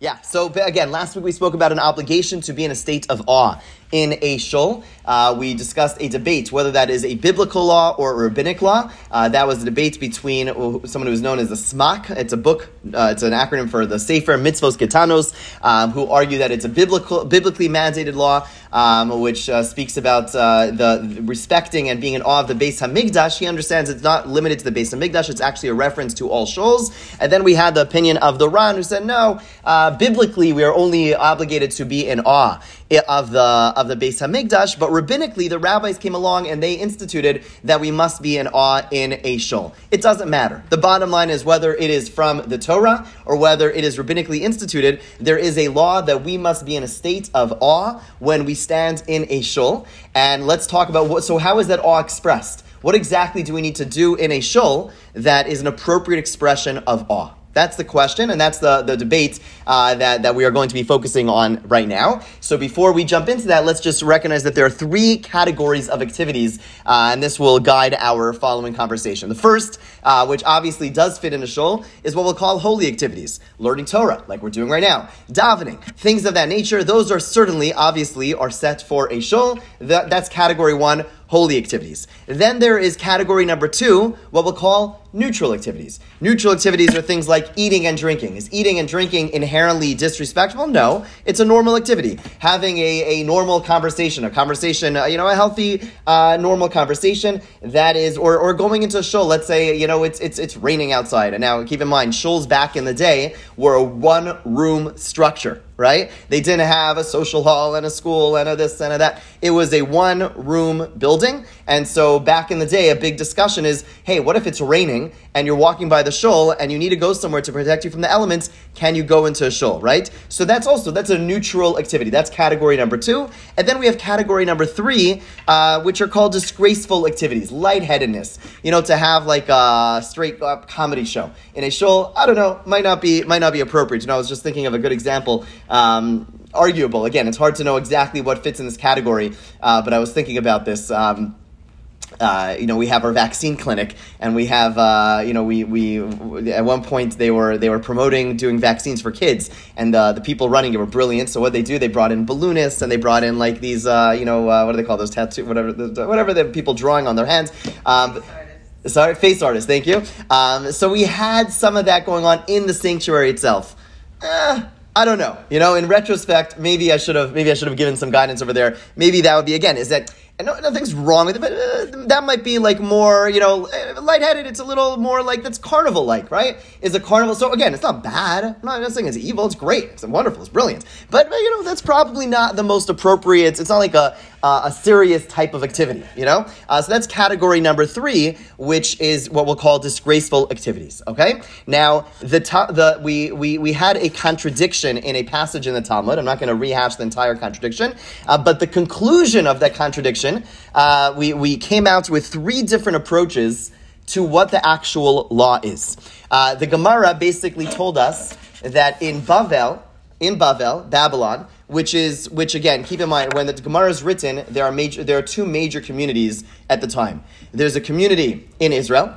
Yeah, so again, last week we spoke about an obligation to be in a state of awe in a shul. Uh, we discussed a debate whether that is a biblical law or a rabbinic law. Uh, that was a debate between someone who is known as a SMAC. It's a book, uh, it's an acronym for the Sefer Mitzvos Getanos, um, who argue that it's a biblical, biblically mandated law, um, which uh, speaks about uh, the respecting and being in awe of the Beis Hamikdash. He understands it's not limited to the Beis Hamikdash; it's actually a reference to all shuls. And then we had the opinion of the Ran, who said no. Uh, biblically, we are only obligated to be in awe of the of the Beis Hamikdash, but rabbinically, the rabbis came along and they instituted that we must be in awe in a shul. It doesn't matter. The bottom line is whether it is from the Torah or whether it is rabbinically instituted. There is a law that we must be in a state of awe when we stand in a shul. And let's talk about what. So, how is that awe expressed? What exactly do we need to do in a shul that is an appropriate expression of awe? That's the question, and that's the, the debate uh, that, that we are going to be focusing on right now. So before we jump into that, let's just recognize that there are three categories of activities, uh, and this will guide our following conversation. The first, uh, which obviously does fit in a shul, is what we'll call holy activities. Learning Torah, like we're doing right now. Davening, things of that nature. Those are certainly, obviously, are set for a shul. That, that's category one holy activities. Then there is category number two, what we'll call neutral activities. Neutral activities are things like eating and drinking. Is eating and drinking inherently disrespectful? No, it's a normal activity. Having a, a normal conversation, a conversation, uh, you know, a healthy, uh, normal conversation that is, or, or going into a shul, let's say, you know, it's, it's, it's raining outside. And now keep in mind, shuls back in the day were a one room structure right? They didn't have a social hall and a school and a this and a that. It was a one room building. And so back in the day, a big discussion is hey, what if it's raining and you're walking by the shul and you need to go somewhere to protect you from the elements? Can you go into a shul, right? So that's also, that's a neutral activity. That's category number two. And then we have category number three, uh, which are called disgraceful activities, lightheadedness. You know, to have like a straight up comedy show in a shul, I don't know, might not be, might not be appropriate. You know, I was just thinking of a good example um, arguable. Again, it's hard to know exactly what fits in this category, uh, but I was thinking about this. Um, uh, you know, we have our vaccine clinic, and we have, uh, you know, we, we at one point they were they were promoting doing vaccines for kids, and uh, the people running it were brilliant. So what they do, they brought in balloonists, and they brought in like these, uh, you know, uh, what do they call those tattoo, whatever, whatever the people drawing on their hands. Um, sorry, face artists. Thank you. Um, so we had some of that going on in the sanctuary itself. Eh, I don't know. You know, in retrospect, maybe I should have maybe I should have given some guidance over there. Maybe that would be again. Is that and no, nothing's wrong with it, but uh, that might be like more, you know, uh, lightheaded. It's a little more like that's carnival like, right? Is a carnival. So again, it's not bad. I'm not, I'm not saying it's evil. It's great. It's wonderful. It's brilliant. But you know, that's probably not the most appropriate. It's not like a uh, a serious type of activity, you know? Uh, so that's category number three, which is what we'll call disgraceful activities, okay? Now, the, ta- the we, we, we had a contradiction in a passage in the Talmud. I'm not going to rehash the entire contradiction, uh, but the conclusion of that contradiction uh, we, we came out with three different approaches to what the actual law is. Uh, the Gemara basically told us that in Bavel, in Bavel, Babylon, which is which again, keep in mind when the Gemara is written, there are major there are two major communities at the time. There's a community in Israel,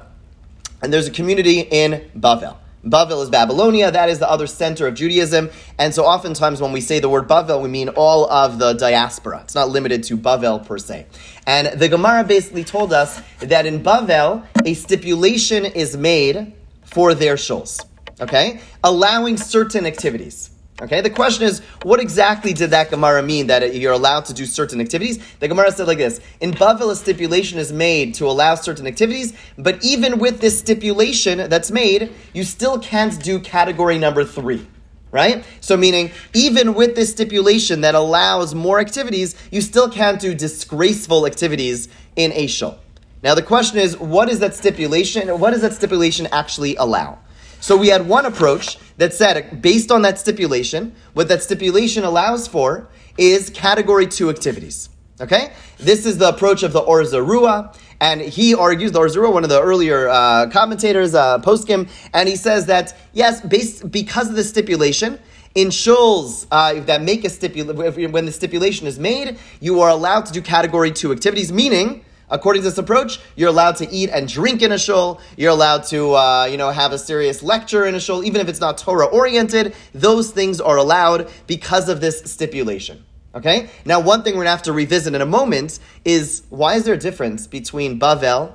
and there's a community in Bavel. Bavel is Babylonia. That is the other center of Judaism. And so oftentimes when we say the word Bavel, we mean all of the diaspora. It's not limited to Bavel per se. And the Gemara basically told us that in Bavel, a stipulation is made for their shuls. Okay? Allowing certain activities. Okay, the question is, what exactly did that Gemara mean that you're allowed to do certain activities? The Gemara said like this: In Bavel, a stipulation is made to allow certain activities, but even with this stipulation that's made, you still can't do category number three. Right? So, meaning, even with this stipulation that allows more activities, you still can't do disgraceful activities in a shul. Now, the question is, what is that stipulation? What does that stipulation actually allow? So we had one approach that said, based on that stipulation, what that stipulation allows for is category two activities. Okay? This is the approach of the Or Zarua, and he argues, the Or Zarua, one of the earlier uh, commentators, uh, poskim, and he says that, yes, based, because of the stipulation, in shuls uh, that make a stipulation, when the stipulation is made, you are allowed to do category two activities, meaning According to this approach, you're allowed to eat and drink in a shul. You're allowed to, uh, you know, have a serious lecture in a shul, even if it's not Torah oriented. Those things are allowed because of this stipulation. Okay? Now, one thing we're to have to revisit in a moment is why is there a difference between Bavel,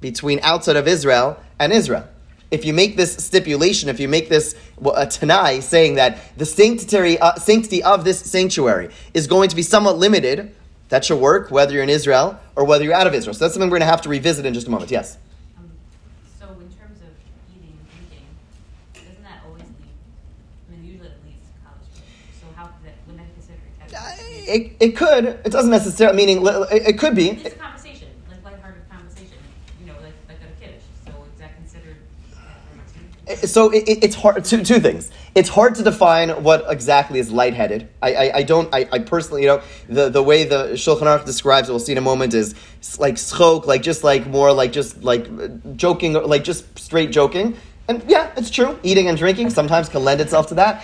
between outside of Israel, and Israel? If you make this stipulation, if you make this a Tanai saying that the sanctity, uh, sanctity of this sanctuary is going to be somewhat limited, that should work whether you're in Israel or whether you're out of Israel. So that's something we're going to have to revisit in just a moment. Yes? Um, so in terms of eating and drinking, doesn't that always lead, I mean, usually it leads to college So how could that, wouldn't that consider it. It, it could. It doesn't necessarily, meaning, it, it could be. It's a conversation, like lighthearted conversation, you know, like, like a kiddush. So is that considered... So it, it's hard. Two, two things. It's hard to define what exactly is lightheaded. I, I, I don't. I, I personally, you know, the, the way the Shulchan Aruch describes it, we'll see in a moment, is like schok, like just like more like just like joking, like just straight joking. And yeah, it's true. Eating and drinking sometimes can lend itself to that.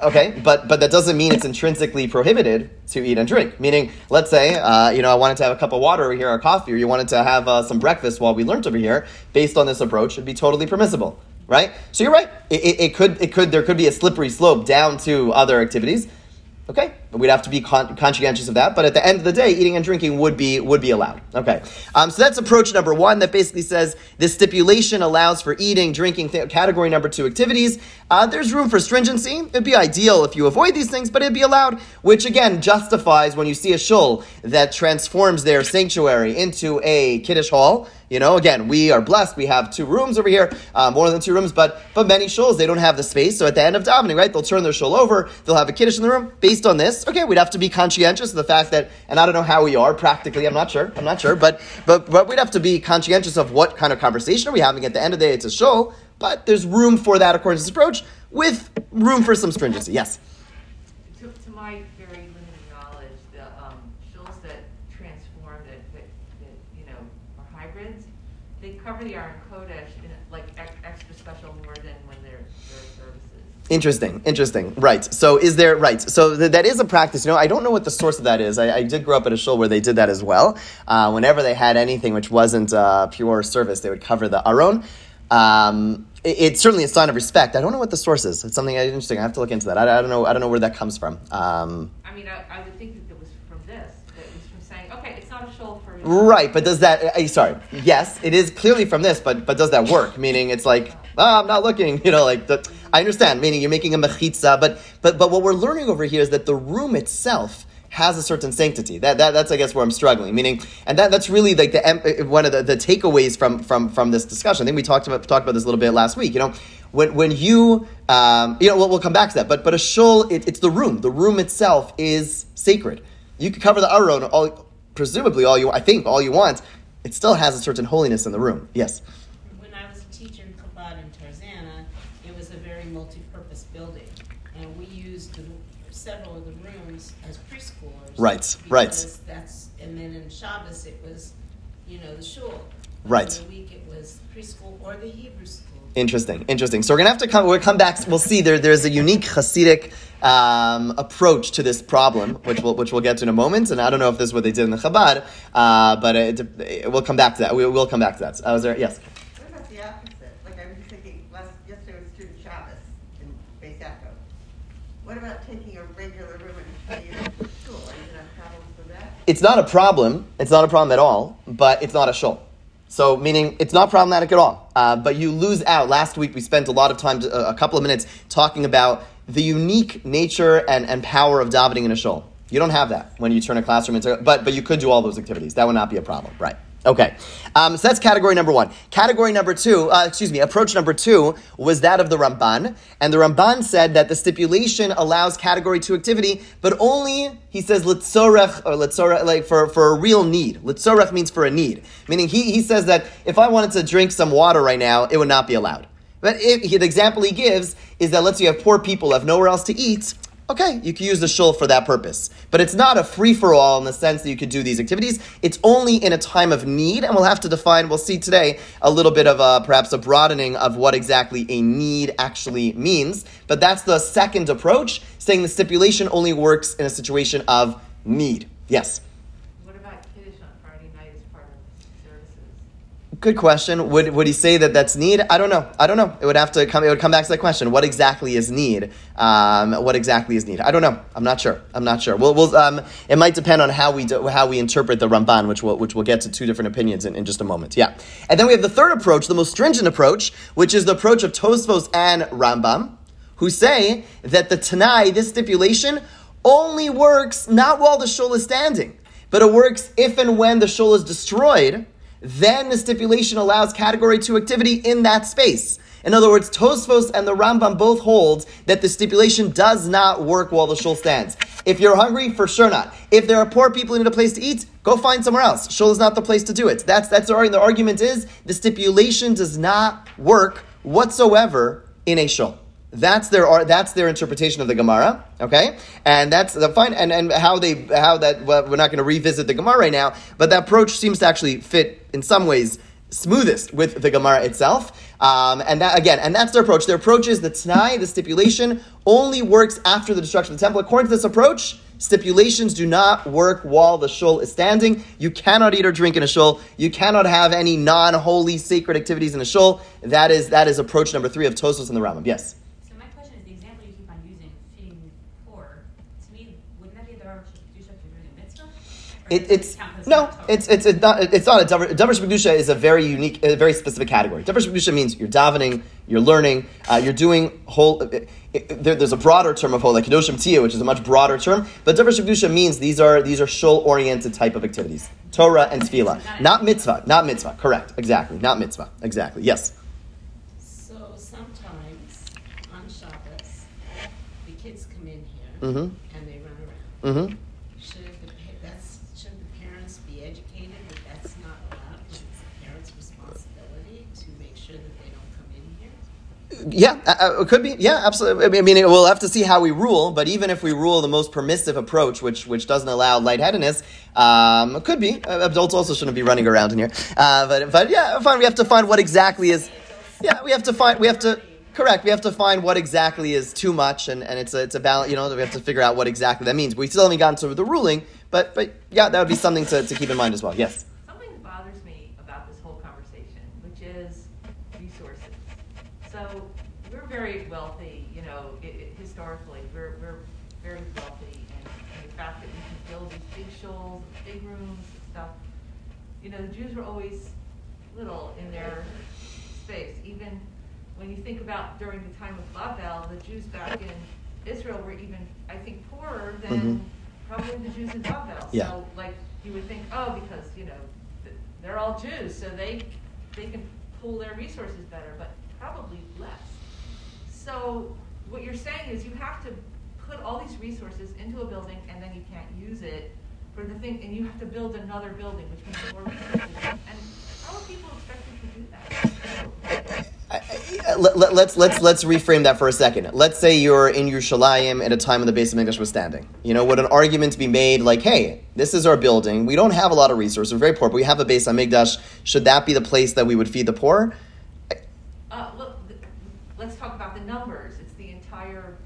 Okay, but but that doesn't mean it's intrinsically prohibited to eat and drink. Meaning, let's say, uh, you know, I wanted to have a cup of water over here or coffee, or you wanted to have uh, some breakfast while we learned over here. Based on this approach, it'd be totally permissible right? So you're right. It, it, it, could, it could, there could be a slippery slope down to other activities. Okay, we'd have to be con- conscientious of that. But at the end of the day, eating and drinking would be would be allowed. Okay, um, so that's approach number one. That basically says this stipulation allows for eating, drinking. Th- category number two, activities. Uh, there's room for stringency. It'd be ideal if you avoid these things, but it'd be allowed. Which again justifies when you see a shul that transforms their sanctuary into a kiddush hall you know, again, we are blessed. We have two rooms over here, uh, more than two rooms, but but many shuls they don't have the space. So at the end of davening, right, they'll turn their shul over. They'll have a kiddush in the room. Based on this, okay, we'd have to be conscientious of the fact that, and I don't know how we are practically. I'm not sure. I'm not sure, but but but we'd have to be conscientious of what kind of conversation are we having. At the end of the day, it's a show, but there's room for that according to this approach, with room for some stringency. Yes. To, to my very limited knowledge, the um, that transform that, that, that you know are hybrids, they cover the Aron Kodesh in like ex- extra special more than when they're their services. Interesting, interesting. Right. So, is there right? So th- that is a practice. You know, I don't know what the source of that is. I, I did grow up at a shul where they did that as well. Uh, whenever they had anything which wasn't uh, pure service, they would cover the aron. Um, it, it's certainly a sign of respect. I don't know what the source is. It's something interesting. I have to look into that. I, I don't know. I don't know where that comes from. Um, I mean, I, I would think that it was from this. That it was from saying, okay, it's not a shul for. Right, but does that? Uh, sorry, yes, it is clearly from this, but but does that work? Meaning, it's like, oh, I'm not looking. You know, like the, I understand. Meaning, you're making a mechitza, but but but what we're learning over here is that the room itself has a certain sanctity. That, that that's I guess where I'm struggling. Meaning, and that that's really like the one of the, the takeaways from from from this discussion. I think we talked about talked about this a little bit last week. You know, when when you um, you know we'll, we'll come back to that. But but a shul, it, it's the room. The room itself is sacred. You could cover the aron all presumably all you I think all you want. It still has a certain holiness in the room. Yes. When I was a teacher in Chabad in Tarzana, it was a very multi-purpose building, and we used the, several of the rooms as preschoolers. Right, right. That's and then in Shabbos it was, you know, the shul. Right. In the week it was preschool or the Hebrew school. Interesting, interesting. So we're gonna have to come. We'll come back. We'll see. There, there's a unique Hasidic um, approach to this problem, which we'll, which we'll get to in a moment. And I don't know if this is what they did in the Chabad, uh, but it, it, we'll come back to that. We, will come back to that. Uh, was there? Yes. What about the opposite? Like I was just thinking, last, yesterday was student Shabbos in Beis Yaakov. What about taking a regular room and school? Are you with that? It's not a problem. It's not a problem at all. But it's not a shul. So, meaning it's not problematic at all. Uh, but you lose out. Last week we spent a lot of time, to, a couple of minutes, talking about the unique nature and, and power of davening in a shul. You don't have that when you turn a classroom into, but but you could do all those activities. That would not be a problem, right? Okay, um, so that's category number one. Category number two, uh, excuse me, approach number two was that of the Ramban, and the Ramban said that the stipulation allows category two activity, but only he says litzorech or litzorech like for, for a real need. Litzorech means for a need, meaning he he says that if I wanted to drink some water right now, it would not be allowed. But if, the example he gives is that let's say you have poor people have nowhere else to eat. Okay, you can use the shul for that purpose. But it's not a free for all in the sense that you could do these activities. It's only in a time of need, and we'll have to define, we'll see today, a little bit of a, perhaps a broadening of what exactly a need actually means. But that's the second approach, saying the stipulation only works in a situation of need. Yes? What about Kiddush on Friday night as part of Good question. Would would he say that that's need? I don't know. I don't know. It would have to come. It would come back to that question. What exactly is need? Um, what exactly is need? I don't know. I'm not sure. I'm not sure. We'll, we'll um, it might depend on how we do, how we interpret the Ramban, which we'll, which we'll get to two different opinions in, in just a moment. Yeah. And then we have the third approach, the most stringent approach, which is the approach of Tosfos and Rambam, who say that the Tanai, this stipulation, only works not while the shul is standing, but it works if and when the shul is destroyed then the stipulation allows category 2 activity in that space. In other words, Tosfos and the Rambam both hold that the stipulation does not work while the shul stands. If you're hungry, for sure not. If there are poor people who need a place to eat, go find somewhere else. Shul is not the place to do it. That's that's the, the argument is the stipulation does not work whatsoever in a shul. That's their that's their interpretation of the Gemara, okay? And that's the fine and, and how they how that well, we're not going to revisit the Gemara right now, but that approach seems to actually fit in some ways smoothest with the Gemara itself. Um, and that again, and that's their approach. Their approach is the Tanai, the stipulation, only works after the destruction of the temple. According to this approach, stipulations do not work while the shul is standing. You cannot eat or drink in a shul. You cannot have any non-holy sacred activities in a shul. That is that is approach number three of Tosfos and the Rambam. Yes. So my question is, the example you keep on using, feeding the poor, to me, wouldn't that be a davar shebkedusha if you're doing a mitzvah? Or It, it's no, it's it's it's not it's not a davar. Davar is a very unique, a very specific category. Davar shebkedusha means you're davening, you're learning, uh, you're doing whole. It, it, there, there's a broader term of whole, like kedoshim tia, which is a much broader term. But davar shebkedusha means these are these are shul oriented type of activities, Torah and tefillah, not mitzvah, not mitzvah. Correct, exactly, not mitzvah, exactly. Yes. So sometimes on Shabbos, the kids come in here Mm-hmm. and they run around. Mm-hmm. Should the, pa- that's, should the parents be educated that that's not allowed? Because it's the parents' responsibility to make sure that they don't come in here? Yeah, uh, uh, it could be. Yeah, absolutely. I mean- we'll have to see how we rule. But even if we rule the most permissive approach, which which doesn't allow lightheadedness, um, it could be. Uh, adults also shouldn't be running around in here. Uh, but but yeah, fine. We have to find what exactly is. Yeah, we have to find. We have to. Correct. We have to find what exactly is too much, and, and it's a it's a balance. You know, we have to figure out what exactly that means. We still haven't gotten to the ruling, but but yeah, that would be something to, to keep in mind as well. Yes. Something that bothers me about this whole conversation, which is resources. So we're very wealthy, you know, i i historically, we're, we're very wealthy, and, and the fact that we can build these big shuls, big rooms, and stuff. You know, the Jews were always little in their space. Even when you think about during the time of Babel, the Jews back in Israel were even, I think, poorer than Mhm. probably the Jews in Babel. Yeah. So, like, you would think, oh, because, you know, they're all Jews, so they, they can pool their resources better, but probably less. So, what you're saying is you have to put all these resources into a building and then you can't use it for the thing, and you have to build another building, which means more resources. And how are people expected to do that? Let, let, let's let's let's reframe that for a second. Let's say you're in Yerushalayim at a time when the Beis Hamikdash was standing. You know, would an argument be made like, "Hey, this is our building. We don't have a lot of resources. We're very poor, but we have a Beis Hamikdash. Should that be the place that we would feed the poor?" Uh, look, th- let's talk about the numbers. It's the entire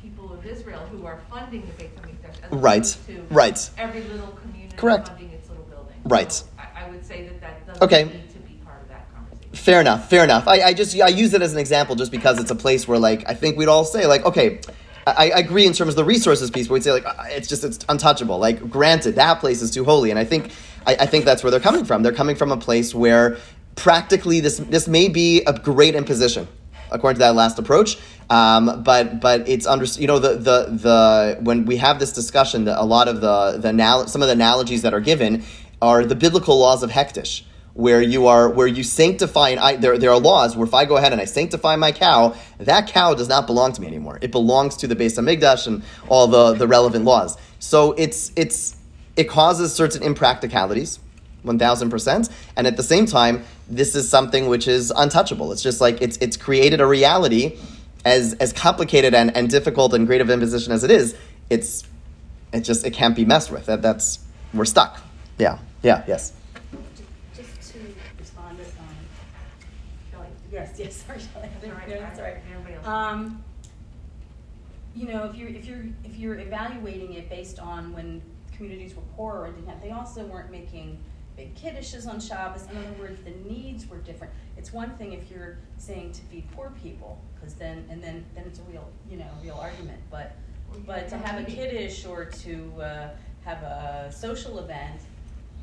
people of Israel who are funding the Beit HaMikdash as Right, right. every little community Correct. funding its little building. Right. So I, I would say that that doesn't Okay. need to be part of that conversation. Fair enough. Fair enough. I, I just I use it as an example just because it's a place where like I think we'd all say like okay. I, I agree in terms of the resources piece, but we'd say like uh, it's just it's untouchable. Like, granted, that place is too holy, and I think I, I think that's where they're coming from. They're coming from a place where practically this this may be a great imposition, according to that last approach. Um, but but it's under you know the the the when we have this discussion, that a lot of the the anal- some of the analogies that are given are the biblical laws of hekdesh where you are where you sanctify and I, there, there are laws where if I go ahead and I sanctify my cow, that cow does not belong to me anymore. It belongs to the Beis Hamikdash and all the, the relevant laws. So it's it's it causes certain impracticalities, one thousand percent, and at the same time, this is something which is untouchable. It's just like it's it's created a reality as as complicated and, and difficult and great of imposition as it is, it's it just it can't be messed with. That that's we're stuck. Yeah. Yeah, yes. Just to respond, um, yes, yes, sorry, Shelley. That's all right. No, that's all right. Everybody else. Um, you know, if you're, if you're, if you're evaluating it based on when communities were poorer and didn't have, they also weren't making big kiddishes on Shabbos. In other words, the needs were different. It's one thing if you're saying to feed poor people, because then and then then it's a real you know real argument. But but to have a kiddish or to uh, have a social event,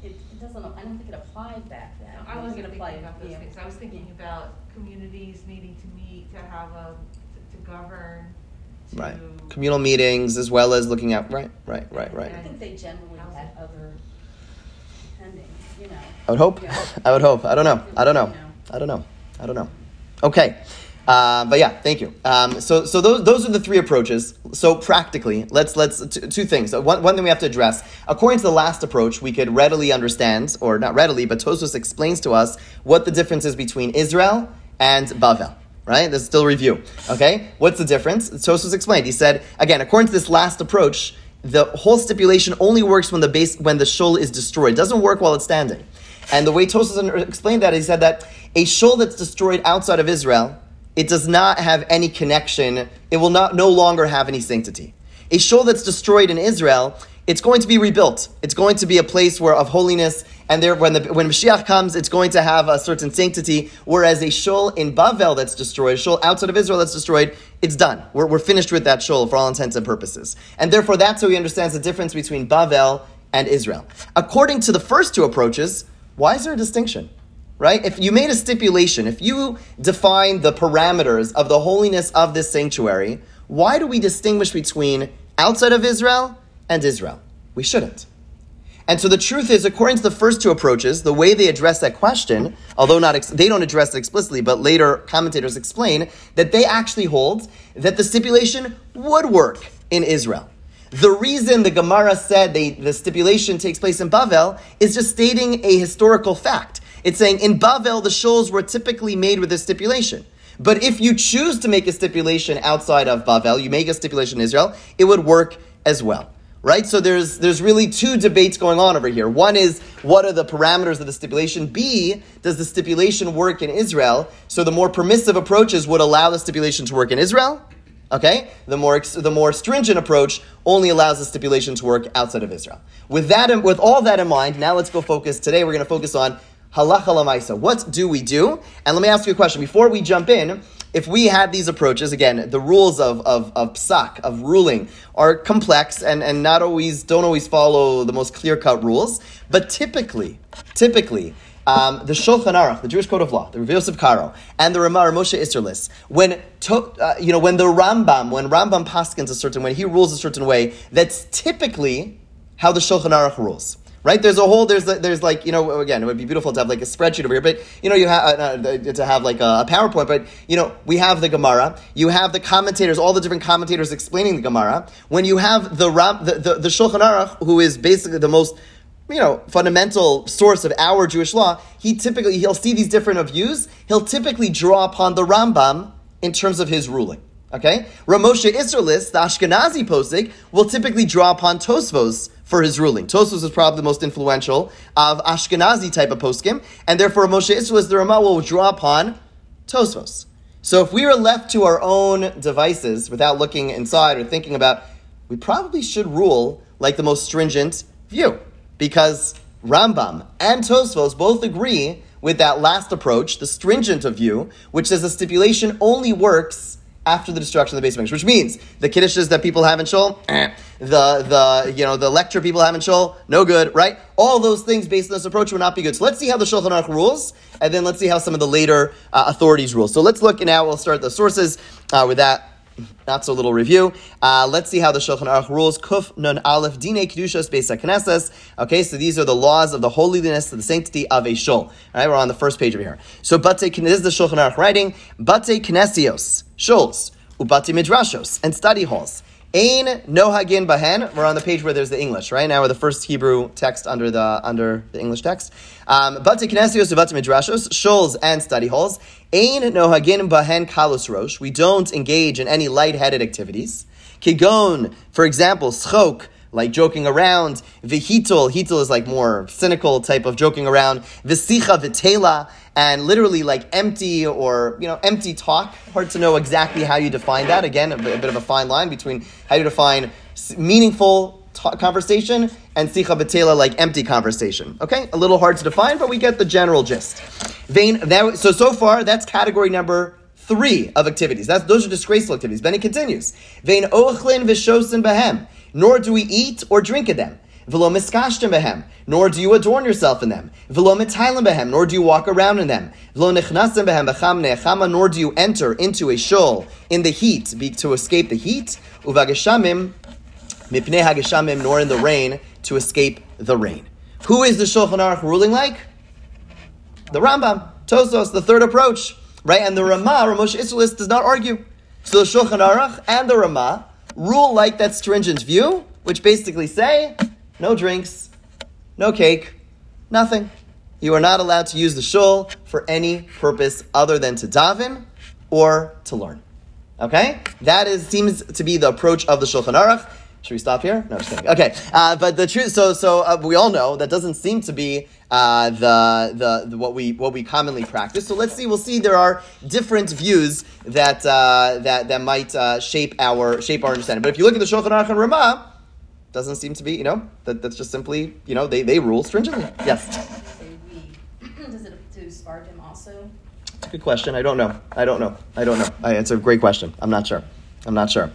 it, it doesn't. I don't think it applied back then. I wasn't think it thinking applied. about those yeah. things. I was thinking about communities needing to meet, to have a, to, to govern, to. Right. Communal meetings as well as looking at right, right, right, right. I think they generally had other pending, you know. I would hope. Yeah. I would hope. I don't know. I don't know. I don't know. I don't know. Okay. Uh, but yeah, thank you. Um, so, so those, those are the three approaches. So practically, let's let's t- two things. One, one thing we have to address. According to the last approach, we could readily understand, or not readily, but Tosfos explains to us what the difference is between Israel and Bavel. Right? There's still review. Okay? What's the difference? Tosfos explained. He said again, according to this last approach, the whole stipulation only works when the base when the shul is destroyed. It doesn't work while it's standing. And the way Tosfos explained that, he said that a shul that's destroyed outside of Israel, it does not have any connection. It will not no longer have any sanctity. A shul that's destroyed in Israel, it's going to be rebuilt. It's going to be a place where of holiness, and there when the when Mashiach comes, it's going to have a certain sanctity. Whereas a shul in Bavel that's destroyed, a shul outside of Israel that's destroyed, it's done. We're, we're finished with that shul for all intents and purposes. And therefore, that's how he understands the difference between Bavel and Israel. According to the first two approaches, why is there a distinction? Right? If you made a stipulation, if you define the parameters of the holiness of this sanctuary, why do we distinguish between outside of Israel and Israel? We shouldn't. And so the truth is, according to the first two approaches, the way they address that question, although not ex- they don't address it explicitly, but later commentators explain that they actually hold that the stipulation would work in Israel. The reason the Gemara said they, the stipulation takes place in Bavel is just stating a historical fact. It's saying in Bavel the shuls were typically made with this stipulation. But if you choose to make a stipulation outside of Bavel, you make a stipulation in Israel, it would work as well. Right? So there's there's really two debates going on over here. One is what are the parameters of the stipulation? B, does the stipulation work in Israel? So the more permissive approaches would allow the stipulation to work in Israel. Okay? The more the more stringent approach only allows the stipulation to work outside of Israel. With that with all that in mind, now let's go focus today we're going to focus on halacha. What do we do? And let me ask you a question before we jump in. If we had these approaches, again, the rules of, of, of psak, of ruling, are complex and, and not always, don't always follow the most clear cut rules. But typically, typically, um, the Shulchan Aruch, the Jewish Code of Law, the Rav Yosef Karo, and the Ramah Moshe Isserlis, when to, uh, you know when the Rambam, when Rambam paskins a certain way, he rules a certain way, that's typically how the Shulchan Aruch rules. Right? There's a whole, there's, there's like, you know, again, it would be beautiful to have like a spreadsheet over here, but, you know, you have, uh, uh, to have like a, a PowerPoint, but, you know, we have the Gemara, you have the commentators, all the different commentators explaining the Gemara. When you have the, Ram, the, the, the Shulchan Aruch, who is basically the most, you know, fundamental source of our Jewish law, he typically, he'll see these different views, he'll typically draw upon the Rambam in terms of his ruling. Okay? Ramosha Isserlis, the Ashkenazi posik, will typically draw upon Tosfos for his ruling. Tosfos is probably the most influential of Ashkenazi type of poskim, and therefore Ramosha Isserlis, the Ramah, will draw upon Tosfos. So if we are left to our own devices without looking inside or thinking about, we probably should rule like the most stringent view. Because Rambam and Tosfos both agree with that last approach, the stringent of view, which says the stipulation only works after the destruction of the base of which means the kiddushes that people have in shul, eh. the the you know the lecture people have in shul, no good, right? All those things based on this approach would not be good. So let's see how the Shulchan Aruch rules, and then let's see how some of the later uh, authorities rule. So let's look and now. We'll start the sources uh, with that. Not so little review. Uh, let's see how the Shulchan Aruch rules. Kuf nun aleph dine kedushas beis knesses. Okay, so these are the laws of the holiness, of the sanctity of a shul. All right, we're on the first page over here. So bate this is the Shulchan Aruch writing. Bate knesios, shuls, ubate midrashos, and study halls. Ein nohagin bahen. We're on the page where there's the English, right? Now we're the first Hebrew text under the under the English text. Um, Bate knesios, ubate midrashos, shuls, and study halls. Ein nohagin bahen kalos rosh. We don't engage in any lightheaded activities. Kigon, for example, schok, like joking around. Vihitol, hitul is like more cynical type of joking around. Visicha vitela, and literally like empty or, you know, empty talk. Hard to know exactly how you define that. Again, a bit, of a fine line between how you define meaningful conversation, and sicha betela, like empty conversation. Okay, a little hard to define, but we get the general gist. Vein, that, so, so far, that's category number three of activities. That's, those are disgraceful activities. Then he continues. Vein ochlin v'shosin behem, nor do we eat or drink of them. Miskashtem behem, nor do you adorn yourself in them. Mitailim behem, nor do you walk around in them. Nechnasim behem ne'echama, nor do you enter into a shul in the heat be, to escape the heat. Uvageshamim mipnei hageshamim, nor in the rain to escape the rain. Who is the Shulchan Aruch ruling like? The Rambam, Tosfos, the third approach, right? And the Ramah, Ramosh Isserlis, does not argue. So the Shulchan Aruch and the Ramah rule like that stringent view, which basically say no drinks, no cake, nothing. You are not allowed to use the shul for any purpose other than to daven or to learn. Okay, that is seems to be the approach of the Shulchan Aruch. Should we stop here? No, just kidding. Okay, uh, but the truth. So, so uh, we all know that doesn't seem to be uh, the, the the what we what we commonly practice. So let's see. We'll see. There are different views that uh, that that might uh, shape our shape our understanding. But if you look at the Shulchan Aruch and Ramah, doesn't seem to be. You know, that, that's just simply you know they they rule stringently. Yes. Does it do also? Good question. I don't know. I don't know. I don't know. I, it's a great question. I'm not sure. I'm not sure.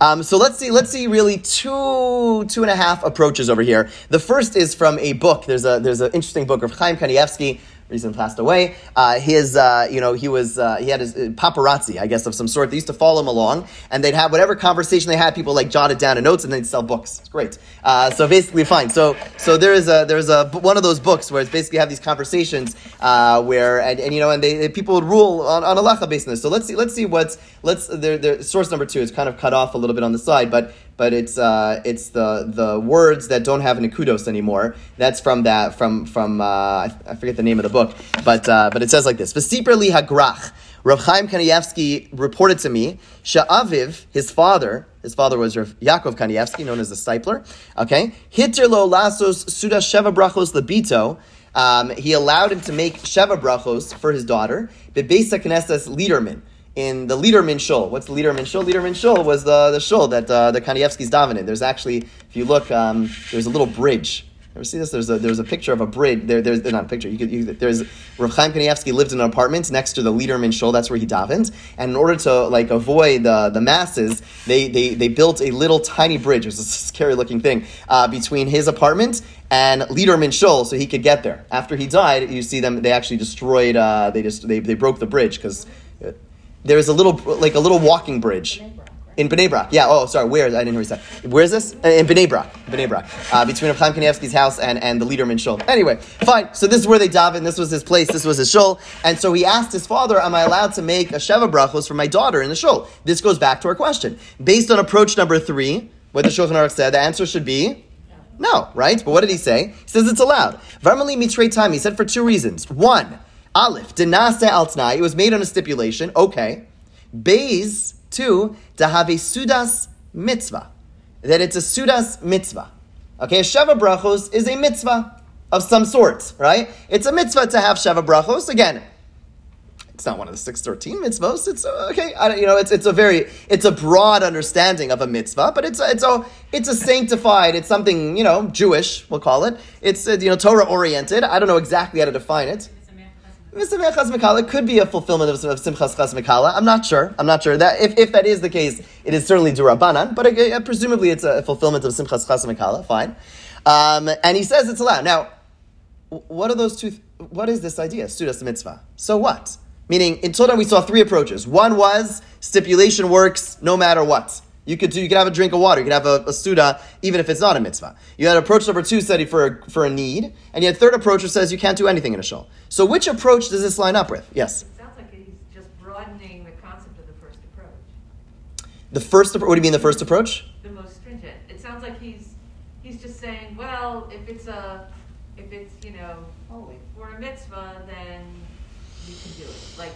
Um, so let's see. Let's see. Really, two two and a half approaches over here. The first is from a book. There's a there's an interesting book of Chaim Kanievsky. Recently passed away. Uh, his, uh, you know, he was uh, he had his uh, paparazzi, I guess, of some sort. They used to follow him along, and they'd have whatever conversation they had. People like jot it down in notes, and they'd sell books. It's great. Uh, so basically, fine. So so there is a there's a one of those books where it's basically have these conversations uh, where and, and you know and they people would rule on on halacha this. So let's see let's see what's let's their source number two is kind of cut off a little bit on the side, but but it's uh, it's the the words that don't have an akudos anymore. That's from that from from uh, I, forget the name of the book, but uh, but it says like this: V'sipra li hagrach. Rav Chaim Kanievsky reported to me, Sha'aviv, his father, his father was Rav Yaakov Kanievsky, known as the Steipler. Okay, hitter lo lasos suda sheva brachos lebito. Um, he allowed him to make sheva brachos for his daughter. Bebesa knesses Liederman in the Liederman Shul. What's the Liederman Shul? Liederman Shul was the, the shul that uh, the Kanievsky's davening. There's actually, if you look, um, there's a little bridge. Ever see this? There's a there's a picture of a bridge. There, there's not a picture. You could, you, there's Rav Chaim Kanievsky lived in an apartment next to the Liederman Shul. That's where he davened. And in order to like avoid the, the masses, they, they they built a little tiny bridge. It was a scary looking thing uh, between his apartment and Liederman Shul, so he could get there. After he died, you see them. They actually destroyed. Uh, they just they, they broke the bridge because there's a little like a little walking bridge in Bnei Brak. Yeah. Oh, sorry. Where? I didn't hear you said. Where is this? Uh, In Bnei Brak. Bnei Brak. Uh, between Chaim Kanievsky's house and, and the Liederman Shul. Anyway, fine. So this is where they daven. This was his place. This was his shul. And so he asked his father, "Am I allowed to make a sheva brachos for my daughter in the shul?" This goes back to our question. Based on approach number three, what the Shulchan Aruch said, the answer should be no, right? But what did he say? He says it's allowed. Varmali mitrei time. He said for two reasons. One, Aleph, denase al tnai. It was made on a stipulation. Okay. Bays, two, to have a sudas mitzvah. That it's a sudas mitzvah. Okay, sheva brachos is a mitzvah of some sort, right? It's a mitzvah to have sheva brachos. Again, it's not one of the six thirteen mitzvahs. It's uh, okay. I you know, it's it's a very it's a broad understanding of a mitzvah, but it's a, it's a it's a sanctified. It's something you know Jewish. We'll call it. It's uh, you know Torah oriented. I don't know exactly how to define it. Misamech Chas Mikala could be a fulfillment of, of Simchas Chas Mikala. I'm not sure. I'm not sure that if, if that is the case, it is certainly durabanan. But uh, presumably, it's a fulfillment of Simchas Chas Mikala. Fine. Um, and he says it's allowed. Now, what are those two? What is this idea? Sudas mitzvah. So what? Meaning, in Torah we saw three approaches. One was stipulation works no matter what. You could do. You could have a drink of water. You could have a, a suda, even if it's not a mitzvah. You had approach number two said for a, for a need, and you had third approach which says you can't do anything in a shul. So, which approach does this line up with? Yes, It sounds like he's just broadening the concept of the first approach, the first. What do you mean the first approach? the most stringent. It sounds like he's, he's just saying, well, if it's a, if it's, you know, oh, Holy. for a mitzvah, then you can do it. Like,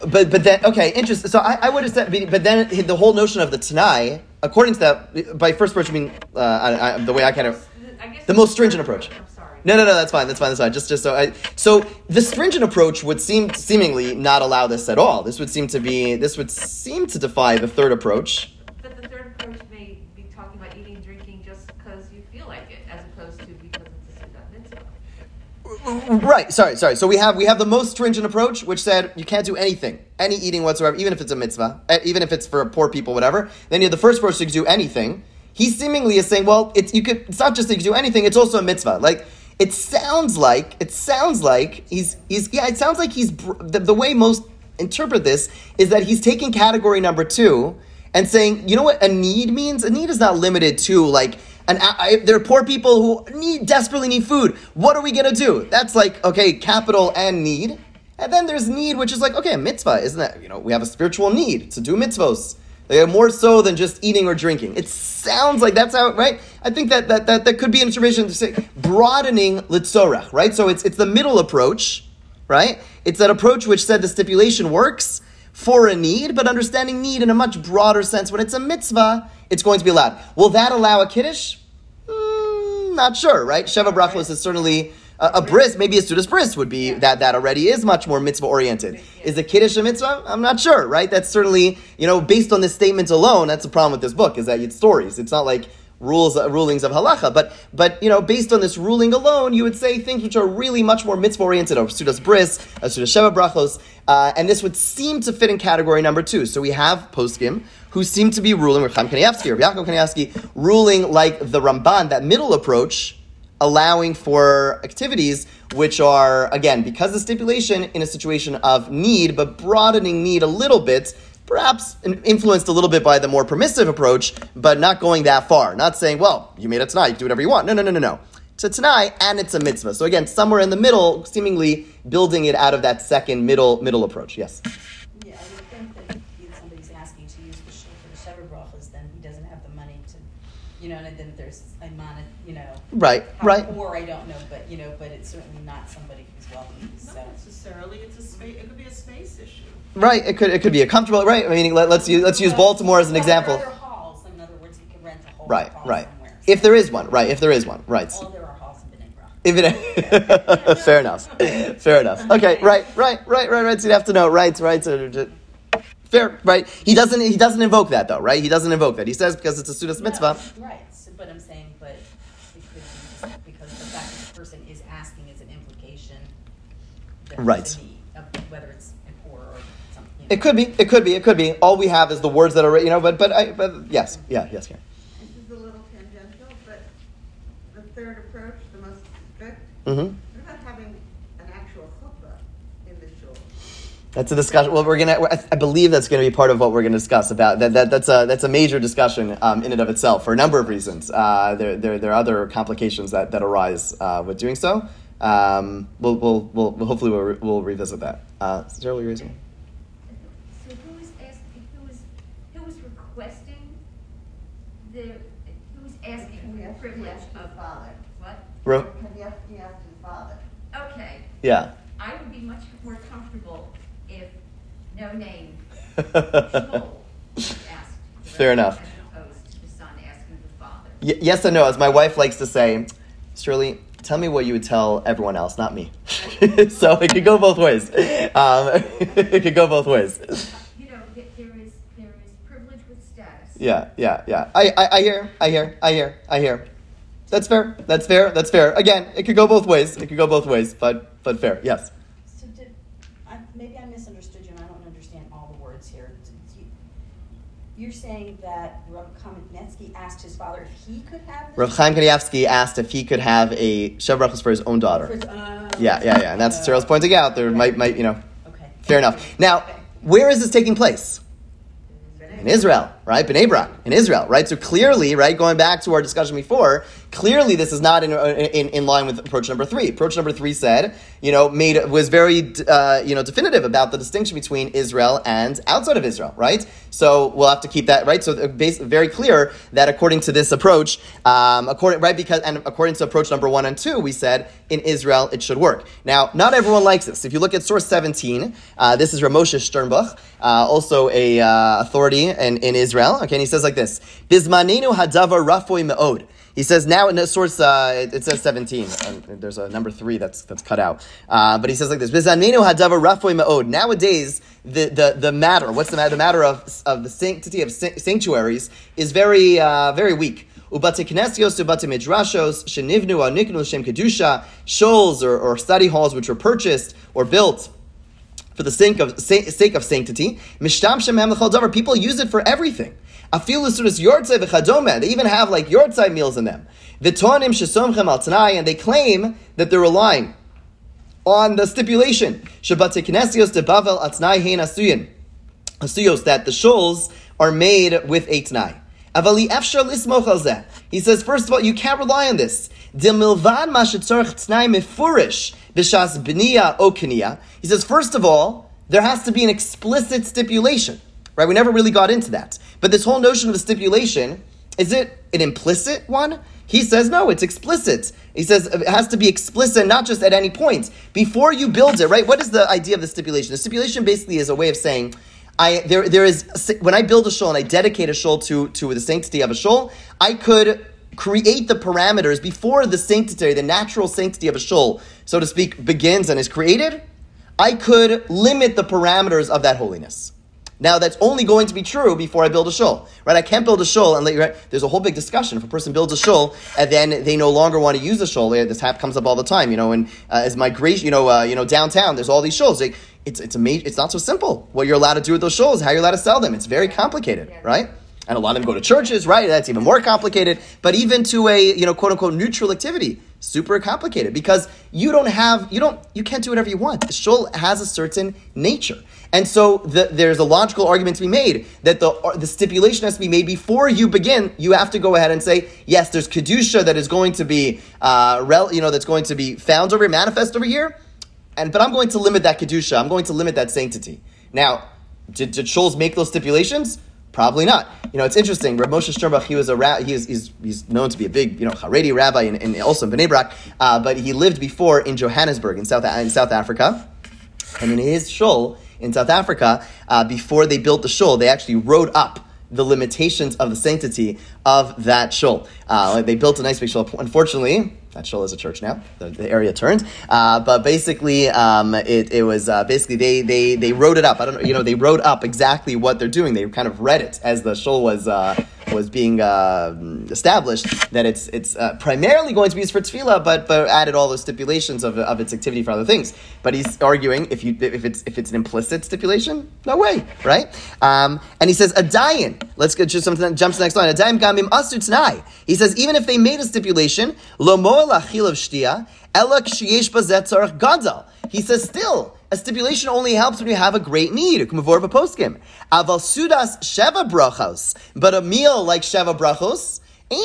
But but then okay, interesting. So I, I would have said, but then the whole notion of the tanai, according to that, by first approach, I mean uh, I, I, the way I kind of I guess the most stringent approach. I'm sorry. No, no, no. That's fine. That's fine. That's fine. Just, just so I. So the stringent approach would seem seemingly not allow this at all. This would seem to be. This would seem to defy the third approach. But the third approach may be talking about eating and drinking just because you feel like it, as opposed to because it's a Sudat mitzvah. Right. Sorry. Sorry. So we have we have the most stringent approach, which said you can't do anything, any eating whatsoever, even if it's a mitzvah, eh, even if it's for poor people, whatever. Then you have the first person can do anything. He seemingly is saying, well, it's you could. It's not just that you do anything; it's also a mitzvah. Like it sounds like it sounds like he's he's yeah. It sounds like he's the, the way most interpret this is that he's taking category number two and saying, you know what a need means? A need is not limited to like an. I, there are poor people who need desperately need food. What are we gonna do? That's like okay, capital and need. And then there's need, which is like, okay, mitzvah, isn't that, you know, we have a spiritual need to do mitzvos. They are more so than just eating or drinking. It sounds like that's how, right? I think that that, that, that could be an interpretation to say broadening litzorach, right? So it's, it's the middle approach, right? It's that approach which said the stipulation works for a need, but understanding need in a much broader sense. When it's a mitzvah, it's going to be allowed. Will that allow a kiddush? Mm, not sure, right? Sheva brachos is certainly a, a bris. Maybe a sudas bris would be that. That already is much more mitzvah oriented. Is a kiddush a mitzvah? I'm not sure, right? That's certainly you know based on this statement alone. That's the problem with this book is that it's stories. It's not like rules uh, rulings of halacha. But but you know based on this ruling alone, you would say things which are really much more mitzvah oriented. or sudas bris, a sudas sheva brachos, uh, and this would seem to fit in category number two. So we have poskim who seem to be ruling, or Chaim Kanievsky or Yaakov Kanievsky, ruling like the Ramban, that middle approach, allowing for activities which are, again, because of stipulation in a situation of need, but broadening need a little bit, perhaps influenced a little bit by the more permissive approach, but not going that far. Not saying, well, you made it tanai, you can do whatever you want. No, no, no, no, no. It's a tanai and it's a mitzvah. So again, somewhere in the middle, seemingly building it out of that second middle middle approach. Yes. Yeah, I would think that if somebody's asking to use the shul for the sheva brachos, then he doesn't have the money to, you know, and then there's a mon, you know. Right, how right. Poor, I don't know, but, you know, but it's certainly not somebody who's wealthy, so. Not necessarily, it's a space, it could be a space issue. Right. It could it could be a comfortable right. I mean, let, us use let's use Baltimore as an example. halls, in other words, you can rent a whole Right, right. somewhere. If there is one, right? If there is one, right? There are halls in Bnei Brak. If it, fair enough, fair enough. Okay, right, right, right, right, right. So you'd have to know, right, right. So, to- fair, right. He doesn't. He doesn't invoke that though, right? He doesn't invoke that. He says because it's a sudas No, mitzvah. Right, so, but I'm saying, but it could be because the fact that the person is asking is an implication Right. there's a need, of whether it's poor or something. you know. It could be. It could be. It could be. All we have is the words that are, you know. But but I. But yes, yeah, yes, Karen. This is a little tangential, but the third approach, the most strict, Mm-hmm. what about having an actual chuppah in the shul? That's a discussion. Well, we're gonna. I- I believe that's going to be part of what we're going to discuss about that. that that's a that's a major discussion um, in and of itself for a number of reasons. Uh, there, there there are other complications that, that arise uh, with doing so. Um, we'll, we'll, we'll, hopefully we'll, re- we'll revisit that. Uh, what were you raising? So who was asking, who was, who was requesting the, who was asking for the privilege of, father. what? Ro- Kanievsky asked his father. Okay, Yeah. I would be much more comfortable if no name Shmuel asked. Fair enough. As opposed to the son asking the father. Y- yes and no, as my wife likes to say, Shirley, tell me what you would tell everyone else, not me. so it could go both ways. Um, it could go both ways. You know, there is, there is privilege with status. Yeah, yeah, yeah. I, I, I hear, I hear, I hear, I hear. That's fair. That's fair. That's fair. Again, it could go both ways. It could go both ways, but but fair. Yes. So did, I, maybe I misunderstood you and I don't understand all the words here. You- You're saying that Rav Kamenetsky asked his father if he could have? Rav Chaim Kanievsky asked if he could have a Brachos for his own daughter. his- uh, Yeah, yeah, yeah. And that's what Cyril's pointing out. There might, might, you know, Okay. fair enough. Now, where is this taking place? in Israel, right? Bnei Brak, in Israel, right? So clearly, right, going back to our discussion before, clearly this is not in, in, in line with approach number three. Approach number three said, you know, made was very, uh, you know, definitive about the distinction between Israel and outside of Israel, right? So we'll have to keep that right. So uh, very clear that according to this approach, um, according right because and according to approach number one and two, we said in Israel it should work. Now, not everyone likes this. If you look at source seventeen, uh, this is Ramosha Sternbuch, uh, also a uh, authority in, in Israel. Okay, and he says like this: Bismanenu hadavar rafoi me'od. He says now in the source uh, it, says seventeen. There's a number three that's that's cut out. Uh, but he says like this: "Bizanenu hadavar rafoi ma'od." Nowadays, the, the, the matter, what's the matter? The matter of, of the sanctity of sanctuaries is very uh, very weak. Ubate kinesios, ubate midrashos, shenivnu aniknu shem kedusha, shuls or, or study halls which were purchased or built for the sake of, sake of sanctity. Mishtam. People use it for everything. Afilu sudas yortzei v'chadome. They even have like yortzei meals in them. V'tonim shesomchem al tanai, and they claim that they're relying on the stipulation Shabbat kinesios de bavel atnai hein asuyin. Asuyos that the shuls are made with a tnai. Avali efshar lismoch. He says, first of all, you can't rely on this. De milvan mashitzorch tnai mefurish b'shas b'niya o kiniya. He says, first of all, there has to be an explicit stipulation. Right? We never really got into that. But this whole notion of a stipulation, is it an implicit one? He says no, it's explicit. He says it has to be explicit, not just at any point. Before you build it, right? What is the idea of the stipulation? The stipulation basically is a way of saying, I there there is when I build a shul and I dedicate a shul to to the sanctity of a shul, I could create the parameters before the sanctity, the natural sanctity of a shul, so to speak, begins and is created. I could limit the parameters of that holiness. Now that's only going to be true before I build a shul, right? I can't build a shul and right? There's a whole big discussion. If a person builds a shul and then they no longer want to use the shul, this hap comes up all the time, you know. And uh, as migration, you know, uh, you know, downtown, there's all these shuls. Like, it's it's a it's not so simple. What you're allowed to do with those shuls, how you're allowed to sell them. It's very complicated, right? And a lot of them go to churches, right? That's even more complicated. But even to a you know quote unquote neutral activity, super complicated because you don't have you don't you can't do whatever you want. The shul has a certain nature. And so the, there's a logical argument to be made that the, the stipulation has to be made before you begin. You have to go ahead and say, yes, there's kedusha that is going to be, uh, rel, you know, that's going to be found over here, manifest over here. And but I'm going to limit that kedusha. I'm going to limit that sanctity. Now, did, did Shuls make those stipulations? Probably not. You know, it's interesting. Rav Moshe Sternbuch, he was a ra- he's, he's, he's known to be a big, you know, Haredi rabbi in, in also in Bnei Brak, uh, but he lived before in Johannesburg in South in South Africa, and in his shul in South Africa, uh, before they built the shul, they actually wrote up the limitations of the sanctity of that shul. Uh, they built a nice big shul. Unfortunately, that shul is a church now. The, the area turned, uh, but basically, um, it, it, was uh, basically they, they they wrote it up. I don't know, you know, they wrote up exactly what they're doing. They kind of read it as the shul was uh, was being uh, established. That it's it's uh, primarily going to be used for tefillah, but but added all the stipulations of, of its activity for other things. But he's arguing if you if it's if it's an implicit stipulation, no way, right? Um, and he says a dayan. Let's get just something that jumps to the next line. A dayan gamim asu tnai. He says even if they made a stipulation, lo lachil of shtia, ela kshiyesh bazetzarach gadol. He says still, a stipulation only helps when you have a great need. Aval sudas sheva brachos, but a meal like sheva brachos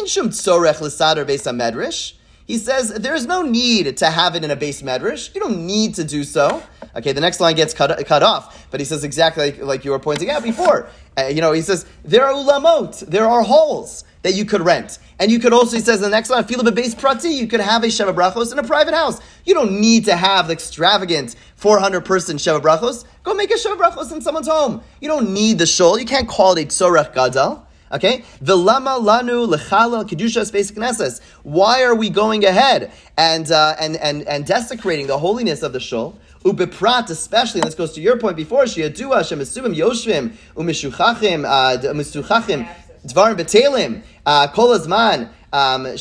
shum tzorech l'sader beis medrash. He says there's no need to have it in a beis medrash. You don't need to do so. Okay, the next line gets cut, cut off, but he says exactly like, like you were pointing out before. Uh, you know, he says there are ulamot, there are halls that you could rent. And you could also, he says in the next line, feel a base prati, you could have a Sheva Brachos in a private house. You don't need to have the extravagant 400 person Sheva Brachos. Go make a Sheva Brachos in someone's home. You don't need the shul. You can't call it a Tzorech Gadal. Okay? Vilama lanu lechala kedusha space knesses. Why are we going ahead and, uh, and, and, and desecrating the holiness of the shul? Ubiprat, especially, and this goes to your point before, Shiadua, Shemisubim, Yoshvim, Umishuchachim, uh, Dvarim Betelim, uh, Kol um, uh.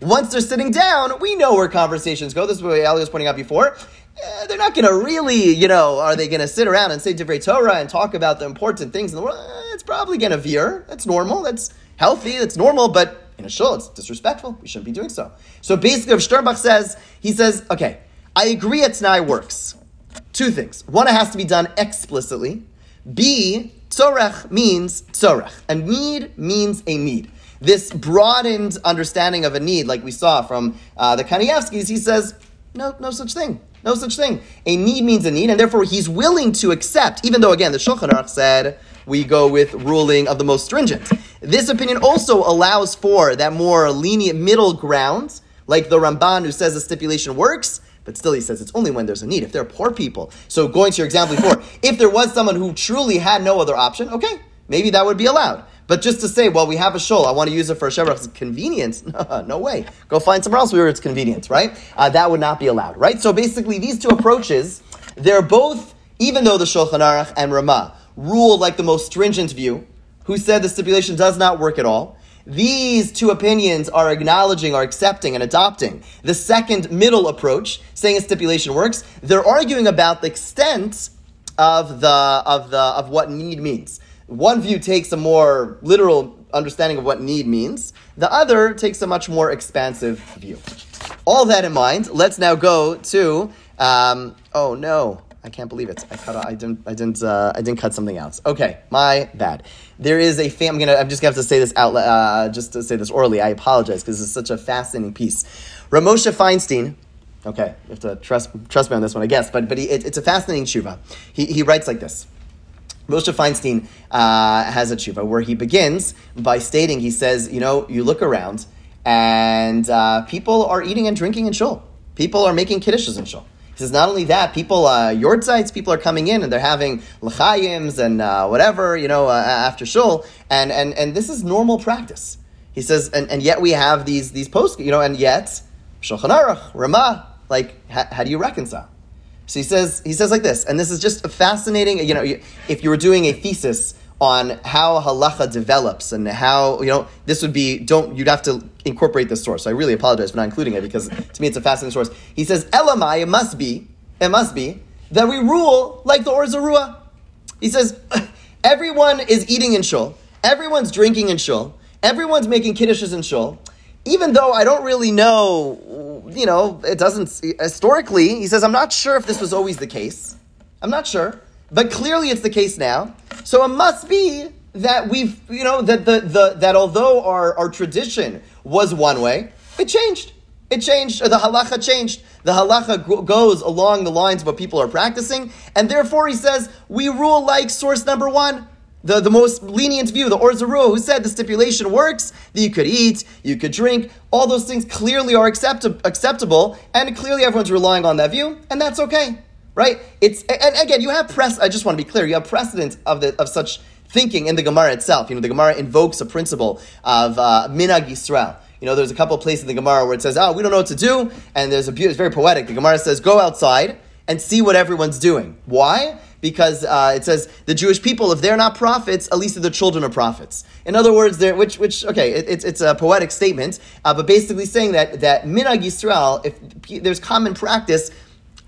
Once they're sitting down, we know where conversations go. This is what Ali was pointing out before. Eh, they're not going to really, you know, are they going to sit around and say Divrei Torah and talk about the important things in the world? It's probably going to veer. That's normal. That's healthy. That's normal. But in a shul, it's disrespectful. We shouldn't be doing so. So basically, if Sternbuch says, he says, okay, I agree a Tanai works. Two things. One, it has to be done explicitly. B, tzorech means tzorech. A need means a need. This broadened understanding of a need, like we saw from uh, the Kanievskis, he says, no, no such thing. No such thing. A need means a need, and therefore he's willing to accept, even though, again, the Shulchan Aruch said we go with ruling of the most stringent. This opinion also allows for that more lenient middle ground, like the Ramban who says the stipulation works, but still he says it's only when there's a need. If there are poor people. So going to your example before, if there was someone who truly had no other option, okay, maybe that would be allowed. But just to say, well, we have a shul, I want to use it for a shebrach, it's convenient. no way. Go find somewhere else where it's convenient, right? Uh, that would not be allowed, right? So basically, these two approaches, they're both, even though the Shulchan Aruch and Ramah ruled like the most stringent view, who said the stipulation does not work at all, these two opinions are acknowledging, are accepting, and adopting the second middle approach, saying a stipulation works. They're arguing about the extent of the of the of what need means. One view takes a more literal understanding of what need means. The other takes a much more expansive view. All that in mind, let's now go to. Um, oh no, I can't believe it. I cut. I didn't. I didn't. Uh, I didn't cut something else. Okay, my bad. There is a fam. I'm gonna. I'm just gonna have to say this out. Uh, just to say this orally. I apologize because it's such a fascinating piece. Ramosha Feinstein. Okay, you have to trust trust me on this one, I guess. But but he, it, it's a fascinating tshuva. He he writes like this. Moshe Feinstein uh, has a tshuva where he begins by stating, he says, you know, you look around and uh, people are eating and drinking in shul. People are making kiddushes in shul. He says, not only that, people, uh, yortzites, people are coming in and they're having l'chaims and uh, whatever, you know, uh, after shul, and, and, and this is normal practice. He says, and, and yet we have these, these posts, you know, and yet, Shulchan Aruch, Ramah, like, how, how do you reconcile? So he says, he says like this, and this is just a fascinating, you know, if you were doing a thesis on how halacha develops and how, you know, this would be, don't, you'd have to incorporate this source. So I really apologize for not including it because to me it's a fascinating source. He says, Elamai, it must be, it must be, that we rule like the Or Zarua. He says, everyone is eating in shul, everyone's drinking in shul, everyone's making kiddushes in shul, even though I don't really know, you know, it doesn't, historically, he says, I'm not sure if this was always the case. I'm not sure. But clearly it's the case now. So it must be that we've, you know, that the, the that although our, our tradition was one way, it changed. It changed. The halacha changed. The halacha goes along the lines of what people are practicing, and therefore he says we rule like source number one the, the most lenient view, the Or Zarua, who said the stipulation works, that you could eat, you could drink, all those things clearly are accept- acceptable, and clearly everyone's relying on that view, and that's okay, right? It's and again, you have press. I just want to be clear. You have precedent of the of such thinking in the Gemara itself. You know, the Gemara invokes a principle of uh, minag Yisrael. You know, there's a couple places in the Gemara where it says, "Oh, we don't know what to do," and there's a it's very poetic. The Gemara says, "Go outside and see what everyone's doing." Why? because uh, it says the Jewish people, if they're not prophets, at least they're the children of prophets. In other words, they're, which, which okay, it, it's, it's a poetic statement, uh, but basically saying that that minag Yisrael, if there's common practice,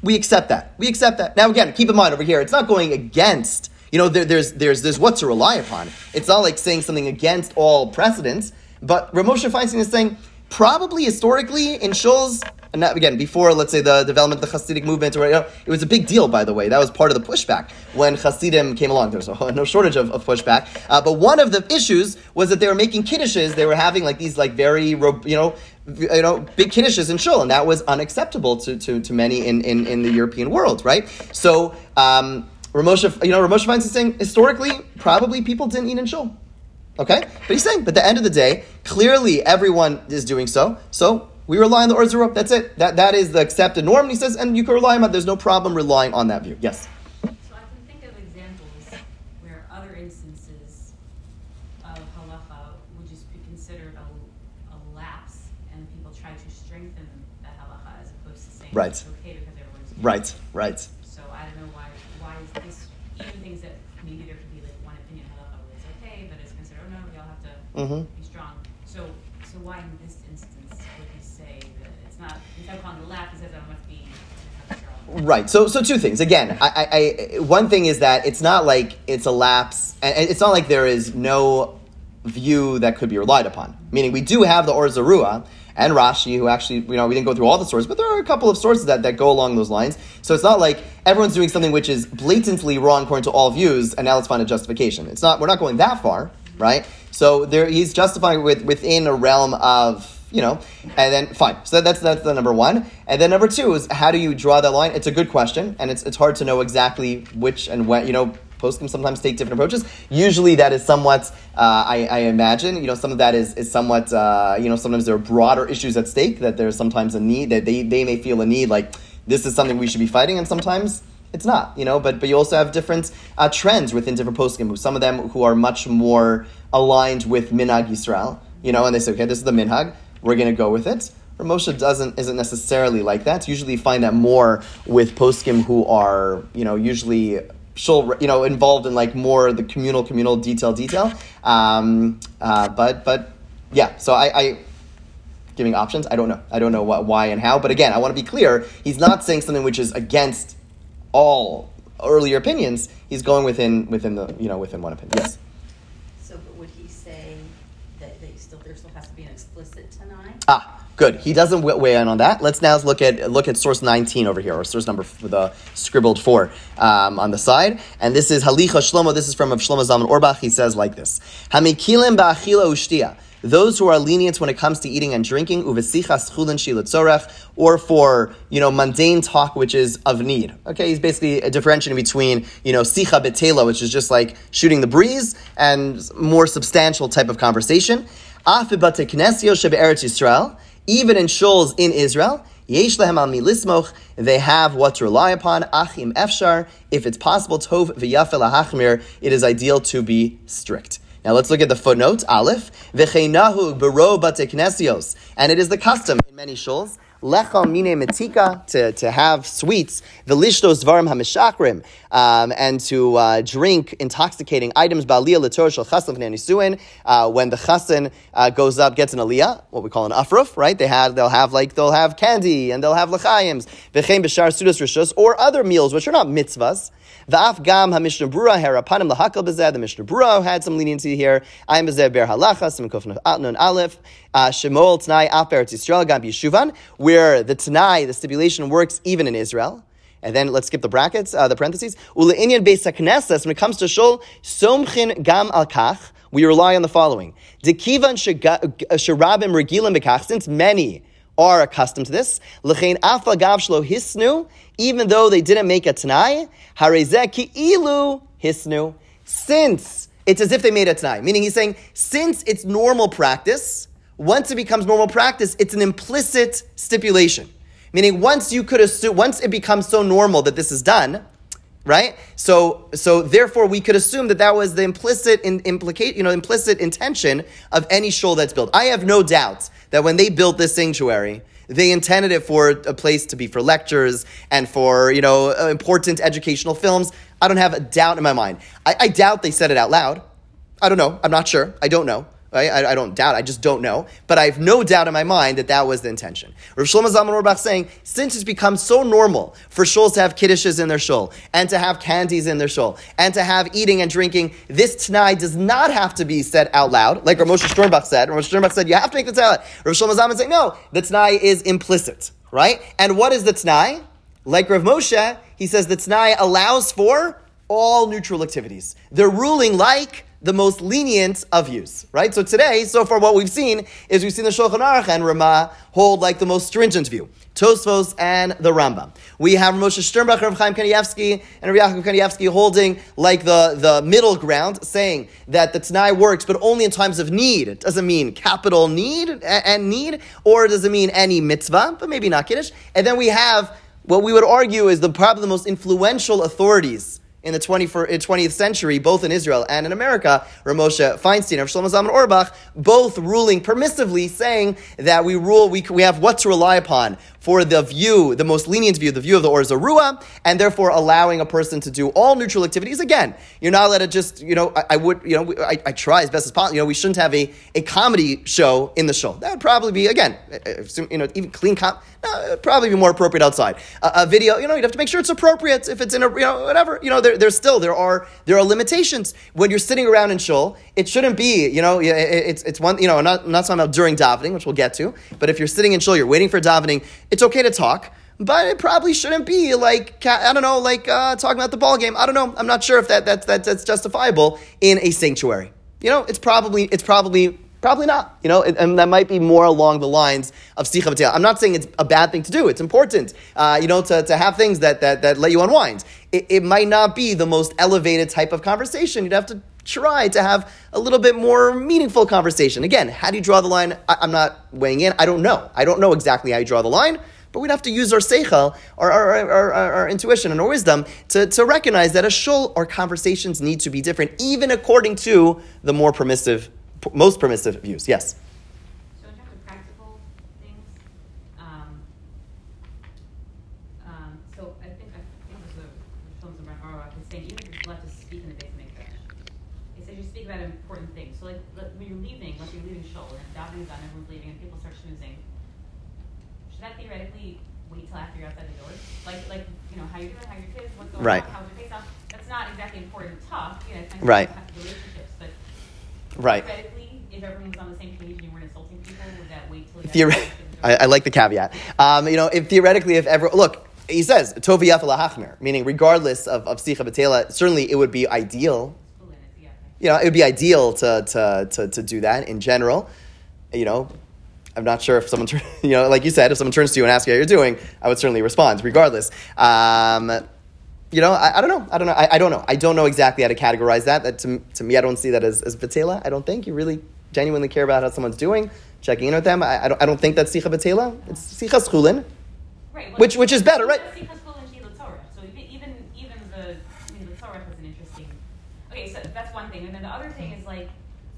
we accept that. We accept that. Now again, keep in mind over here, it's not going against. You know, there, there's there's there's what to rely upon. It's not like saying something against all precedents. But Ramosha Feinstein is saying probably historically in shuls and that, again, before, let's say, the development of the Hasidic movement, or, you know, it was a big deal, by the way. That was part of the pushback when Hasidim came along. There was no shortage of, of pushback. Uh, but one of the issues was that they were making kiddushes. They were having like these like very, you know, you know, big kiddushes in shul, and that was unacceptable to, to, to many in, in, in the European world, right? So, um, Ramosha, you know, Ramosha finds is saying historically, probably people didn't eat in shul. Okay? But he's saying, but at the end of the day, clearly everyone is doing so. So we rely on the Or Zarua. That's it. That, that is the accepted norm. And he says, and you can rely on that. There's no problem relying on that view. Yes? So I can think of examples where other instances of halacha would just be considered a, a lapse, and people try to strengthen the halacha as opposed to saying right. it's okay because everyone's doing Right, it. right. So I don't know why why is this even things that maybe there could be like one opinion halacha where it's okay, but it's considered oh no, we all have to Mm-hmm. be strong. So so why in this instance would he say that it's not instead of calling it a lapse, he says I must be. Right. So, so two things. Again, I, I, I, one thing is that it's not like it's a lapse, and it's not like there is no view that could be relied upon. Meaning, we do have the Or Zarua and Rashi, who actually, you know, we didn't go through all the sources, but there are a couple of sources that, that go along those lines. So it's not like everyone's doing something which is blatantly wrong according to all views, and now let's find a justification. It's not. We're not going that far, right? So there, he's justifying with within a realm of you know, and then fine. So that's that's the number one. And then number two is how do you draw that line? It's a good question, and it's it's hard to know exactly which and when. You know, poskim sometimes take different approaches. Usually, that is somewhat. Uh, I, I imagine you know some of that is is somewhat. Uh, you know, sometimes there are broader issues at stake that there's sometimes a need that they they may feel a need like this is something we should be fighting, and sometimes It's not, you know, but but you also have different uh, trends within different poskim. Some of them who are much more aligned with minhag Yisrael, you know, and they say, okay, this is the minhag, we're going to go with it. Or doesn't isn't necessarily like that. Usually, you find that more with poskim who are, you know, usually shul, you know, involved in like more the communal, communal detail, detail. Um, uh, but but yeah, so I, I giving options. I don't know. I don't know what, why and how. But again, I want to be clear. He's not saying something which is against all earlier opinions. He's going within within the you know within one opinion. Yes. So, but would he say there still has to be an explicit Tanai? Ah. Good. He doesn't weigh in on that. Let's now look at look at source 19 over here, or source number the scribbled four um, on the side. And this is Halicha Shlomo. This is from Shlomo Zalman Auerbach. He says like this: Hamikilim ba'achila ushtia. Those who are lenient when it comes to eating and drinking, uvesichas or for you know mundane talk which is of need. Okay, he's basically a differentiating between you know sicha betela, which is just like shooting the breeze, and more substantial type of conversation. Shebe'eretz Yisrael even in shuls in Israel, yesh lehem al milismoch, they have what to rely upon. Achim efshar, if it's possible, tov v'yafel hachmir, it is ideal to be strict. Now let's look at the footnote, Aleph. V'cheinahu bero bate knesios, and it is the custom in many shuls lecha mine metika, to, to have sweets, velishtos dvarim hamishakrim, um, and to uh, drink intoxicating items, ba'aliyah l'tor shel chassan nisuin, uh, when the chassan uh, goes up, gets an aliyah, what we call an afruf, right? They have, they'll have like, they'll have candy, and they'll have lechayims, v'chein b'shar sudas rishos, or other meals which are not mitzvahs, Va'af gam ha-Mishnah Brura herapanim lahakal bezeh. The Mishnah Brura had some leniency here. I'm bezeh ber halacha, kuf nun aleph. Uh, Shemol Tanai af Eretz Yisrael gam yishuvan, where the Tanai, the stipulation works even in Israel. And then let's skip the brackets, uh, the parentheses. Ule'inyan beis haknesses, when it comes to shul, somchin gam al we rely on the following. Dekivan sharabim regilim bekach, since many are accustomed to this. L'chein afa gav shlo hisnu, even though they didn't make a tanai, ki ilu hisnu, since it's as if they made a tanai. Meaning he's saying, since it's normal practice, once it becomes normal practice, it's an implicit stipulation. Meaning once you could assume, once it becomes so normal that this is done, right? So, so therefore, we could assume that that was the implicit in, implicate, you know, implicit intention of any shul that's built. I have no doubt that when they built this sanctuary, they intended it for a place to be for lectures and for you know uh, important educational films. I don't have a doubt in my mind. I, I doubt they said it out loud. I don't know. I'm not sure. I don't know. Right? I, I, don't doubt. I just don't know. But I have no doubt in my mind that that was the intention. Rav Shlomo Zalman Auerbach saying, since it's become so normal for shuls to have kiddushes in their shul, and to have candies in their shul, and to have eating and drinking, this t'nai does not have to be said out loud, like Rav Moshe Sternbuch said. Rav Moshe Sternbuch said, you have to make the t'nai. Rav Shlomo Zalman saying, no, the t'nai is implicit, right? And what is the t'nai? Like Rav Moshe, he says the t'nai allows for all neutral activities. They're ruling like the most lenient of views, right? So today, so far, what we've seen is we've seen the Shulchan Aruch and Ramah hold like the most stringent view. Tosfos and the Rambam. We have Moshe Sternbuch, Rav Chaim Kanievsky, and Rav Yaakov Kanievsky holding like the, the middle ground, saying that the Tanai works, but only in times of need. It doesn't mean capital need and need, or does it mean any mitzvah, but maybe not Kiddush. And then we have what we would argue is the probably the most influential authorities in the 20th century, both in Israel and in America, Ramosha Feinstein and Shlomo Zalman Auerbach, both ruling permissively, saying that we rule, we, we have what to rely upon for the view, the most lenient view, the view of the Or Zarua, and therefore allowing a person to do all neutral activities. Again, you're not allowed to just, you know, I, I would, you know, I, I, try as best as possible. You know, we shouldn't have a, a comedy show in the show. That would probably be, again, uh, uh, you know, even clean com, no, probably be more appropriate outside. A, video, you know, you'd have to make sure it's appropriate if it's in a, you know, whatever. You know, there, there's still, there are, there are limitations. When you're sitting around in shul, it shouldn't be, you know, it, it's, it's one, you know, not, not talking about during davening, which we'll get to, but if you're sitting in shul, you're waiting for davening, it's okay to talk, but it probably shouldn't be like I don't know, like uh, talking about the ball game. I don't know. I'm not sure if that, that, that that's justifiable in a sanctuary. You know, it's probably it's probably probably not. You know, and that might be more along the lines of sicha b'teil. I'm not saying it's a bad thing to do. It's important, uh, you know, to, to have things that, that, that let you unwind. It, it might not be the most elevated type of conversation. You'd have to try to have a little bit more meaningful conversation. Again, how do you draw the line? I, am not weighing in. I don't know. I don't know exactly how you draw the line. But we'd have to use our seichel, our, our, our, our, our intuition and our wisdom to, to recognize that a shul or conversations need to be different, even according to the more permissive, most permissive views. Yes. So in terms of practical things, um, um, so I think, I think it was the, the films around Orwell, was saying even if you're allowed to speak in the base mikdash, it says you speak about important things. So like, like when you're leaving, like you're leaving shul and davening's done, everyone's leaving, and people start schmoozing. Should that theoretically wait till after you're outside the doors? Like, like you know, how you doing, how your kids, what's going Right. on, how's face off? That's not exactly important talk, you know, it's Right. relationships, but Right. theoretically, if everyone was on the same page and you weren't insulting people, would that wait till you I, I like the caveat. Um, you know, if theoretically, if ever look, he says tovi hachmer, meaning regardless of of sicha betela, certainly it would be ideal. You know, it would be ideal to to to, to do that in general. You know, I'm not sure if someone, you know, like you said, if someone turns to you and asks you how you're doing, I would certainly respond, regardless. Um, you know, I, I don't know. I don't know. I, I don't know. I don't know exactly how to categorize that. That to, to me, I don't see that as, as betela. I don't think you really genuinely care about how someone's doing, checking in with them. I, I, don't, I don't think that's sicha betela. It's sicha schulin. Right, well, Which- which is better, right? Sicha School and Shila Torah. So even even even the I mean the Torah is an interesting. Okay, so that's one thing, and then the other thing is like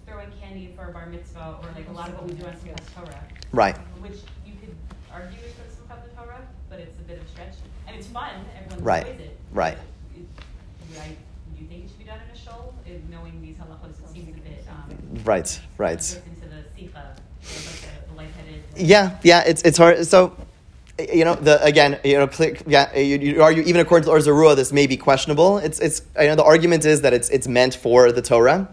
throwing candy for a bar mitzvah, or like a lot of what we do on Simchat Torah, Right. which you could argue is the Simchat Torah, but it's a bit of a stretch. Mean, it's fun. Everyone Right, enjoys it. right. It, I, do you think it should be done in a shul? Uh, Knowing these halachos, it seems a bit. Um, Right. Right. goes into the sicha, like the, the. Yeah, yeah, it's it's hard. So, you know, the again, you know, click, yeah, you, you argue even according to Orzarua, this may be questionable. It's it's you know the argument is that it's it's meant for the Torah.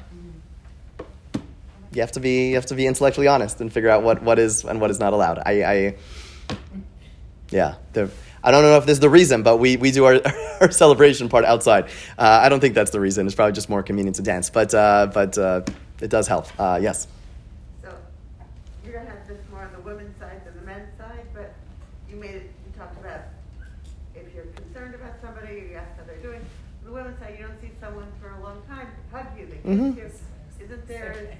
You have to be you have to be intellectually honest and figure out what, what is and what is not allowed. I, I yeah, the, I don't know if this is the reason, but we, we do our, our celebration part outside. Uh, I don't think that's the reason. It's probably just more convenient to dance, but uh, but uh, it does help. Uh, yes. So, you're gonna have this more on the women's side than the men's side, but you made it, you talked about if you're concerned about somebody, you ask how they're doing. On the women's side, you don't see someone for a long time, hug you, they kiss Mhm. you. Isn't there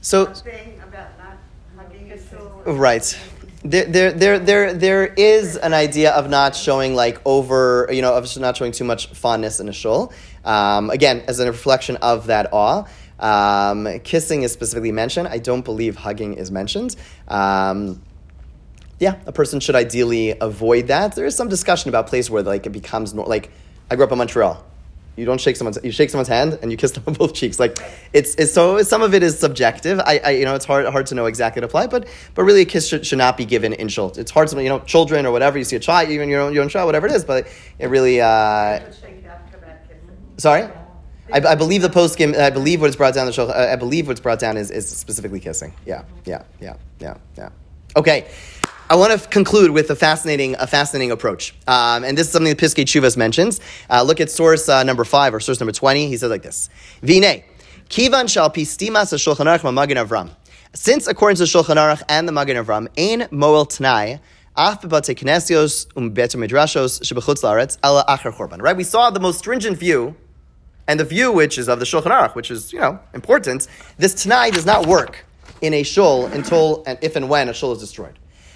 So a thing about not hugging a soul? Right. There, there, there, there, there is an idea of not showing like over, you know, of not showing too much fondness in a shul. Um, again, as a reflection of that awe. Um, kissing is specifically mentioned. I don't believe hugging is mentioned. Um, yeah, a person should ideally avoid that. There is some discussion about places where like it becomes like I grew up in Montreal. You don't shake someone's you shake someone's hand and you kiss them on both cheeks. Like it's, it's so some of it is subjective. I, I you know it's hard hard to know exactly to apply, but but really a kiss should, should not be given in shul. It's hard to you know children or whatever you see a child even your own your own child whatever it is, but it really. Uh, sorry. I, I believe the post game. I believe what's brought down the shul. I believe what's brought down is, is specifically kissing. Yeah, yeah, yeah, yeah, yeah. Okay, I want to conclude with a fascinating, a fascinating approach, um, and this is something that Piskei Chuvas mentions. Uh, look at source uh, number five or source number twenty. He says like this: Vine kivan shal pistimas shulchan aruch magen Avram. Since according to Shulchan Aruch and the Magen Avram, ein moel tnai. um. Right, we saw the most stringent view and the view which is of the Shulchan Aruch, which is you know important, this Tanai does not work in a shul until and if and when a shul is destroyed.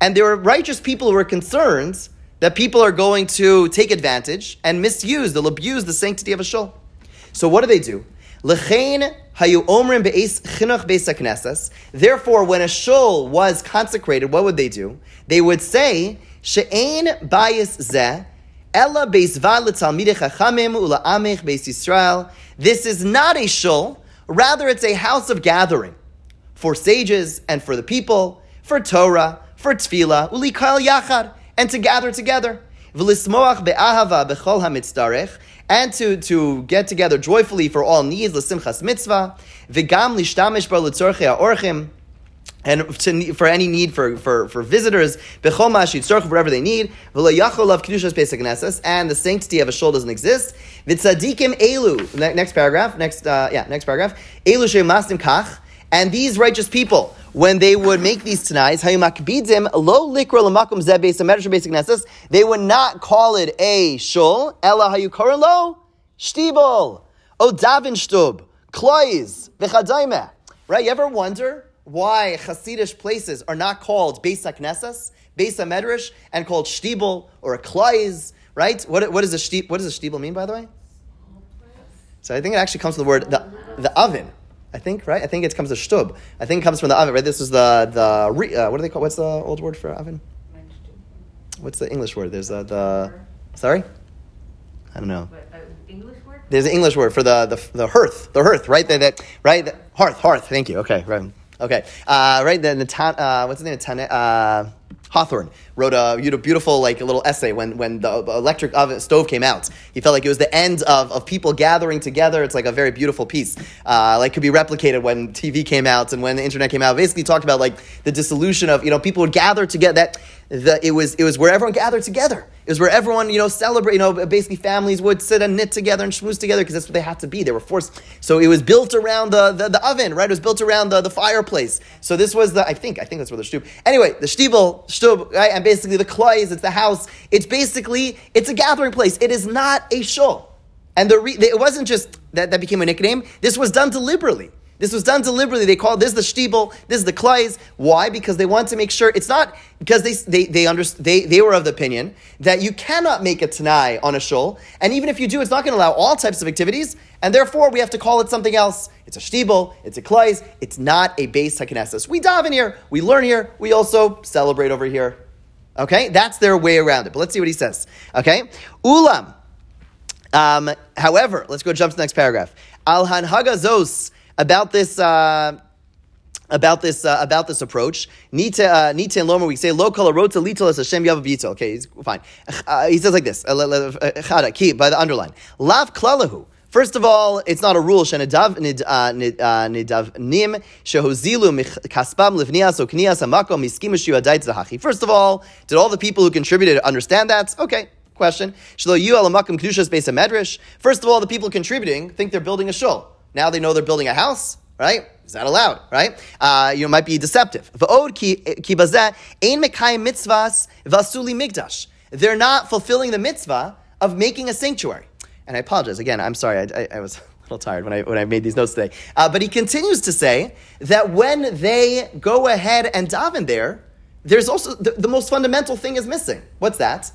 And there were righteous people who were concerned that people are going to take advantage and misuse, they'll abuse the sanctity of a shul. So what do they do? Therefore, when a shul was consecrated, what would they do? They would say, She'ein bayis zeh, ella. This is not a shul, rather it's a house of gathering for sages and for the people, for Torah, for tefillah, ulikal yachad, and to gather together. V'lismoach be'ahava b'chol hamitzdarech, and to, to get together joyfully for all needs, l'simchas mitzvah, v'gam lishtamish bar l'tzorchei ha'orchim, and to, for any need for, for, for visitors, whatever they need, and the sanctity of a shul doesn't exist. Next paragraph. Next, uh, yeah, next paragraph. Elu shemastim kach, and these righteous people. When they would make these tanais, they would not call it a shul, ela hayukarin lo shtibel, o davenstub, klois. Right? You ever wonder why Hasidish places are not called Beis HaKnesses, Beis HaMedrash, and called Shtibel or a Klois, right? What, what, is a shtib, what does a Shtibel mean, by the way? So I think it actually comes from the word, the, the oven. I think, right? I think it comes to shtub. I think it comes from the oven, right? This is the, the uh, what do they call, what's the old word for oven? What's the English word? There's a, the, sorry? I don't know. English word? There's an English word for the the, the hearth, the hearth, right? That, that right, the, hearth, hearth. Thank you. Okay, right. Okay, uh, right. The, the uh, what's his name? Of Tan- uh, Hawthorne wrote a you know, beautiful like a little essay when when the electric oven stove came out. He felt like it was the end of, of people gathering together. It's like a very beautiful piece. Uh, like could be replicated when TV came out and when the internet came out. Basically talked about like the dissolution of you know people would gather together. That the, it was it was where everyone gathered together. It was where everyone you know celebrate. You know basically families would sit and knit together and schmooze together because that's what they had to be. They were forced. So it was built around the, the, the oven, right? It was built around the, the fireplace. So this was the I think I think that's where the shtub. Anyway, the shtibel shtub, right? And basically the klois, it's the house. It's basically it's a gathering place. It is not a shul. And the re, it wasn't just that that became a nickname. This was done deliberately. This was done deliberately. They called this the shtibel, this is the klais. Why? Because they want to make sure it's not because they they they, under, they they were of the opinion that you cannot make a tanai on a shul, and even if you do, it's not going to allow all types of activities, and therefore we have to call it something else. It's a shtibel, it's a klais, it's not a beis haknesses. We daven here, we learn here, we also celebrate over here. Okay, that's their way around it. But let's see what he says. Okay, ulam. Um, however, let's go jump to the next paragraph. Al hanhagazos about this. Uh, about this uh, about this approach, Nita Nita and Lomer, we say lo kol rota litel as Hashem yavavito. Okay, he's fine. Uh, he says like this. Chada ki by the underline. Lav klalahu. First of all, it's not a rule. Adait zahachi. First of all, did all the people who contributed understand that? Okay, question. First of all, the people contributing think they're building a shul. Now they know they're building a house, right? Is that allowed, right? Uh, you know, might be deceptive. Mitzvahs vasuli. They're not fulfilling the mitzvah of making a sanctuary. And I apologize again. I'm sorry. I, I, I was a little tired when I when I made these notes today. Uh, but he continues to say that when they go ahead and daven there, there's also the, the most fundamental thing is missing. What's that?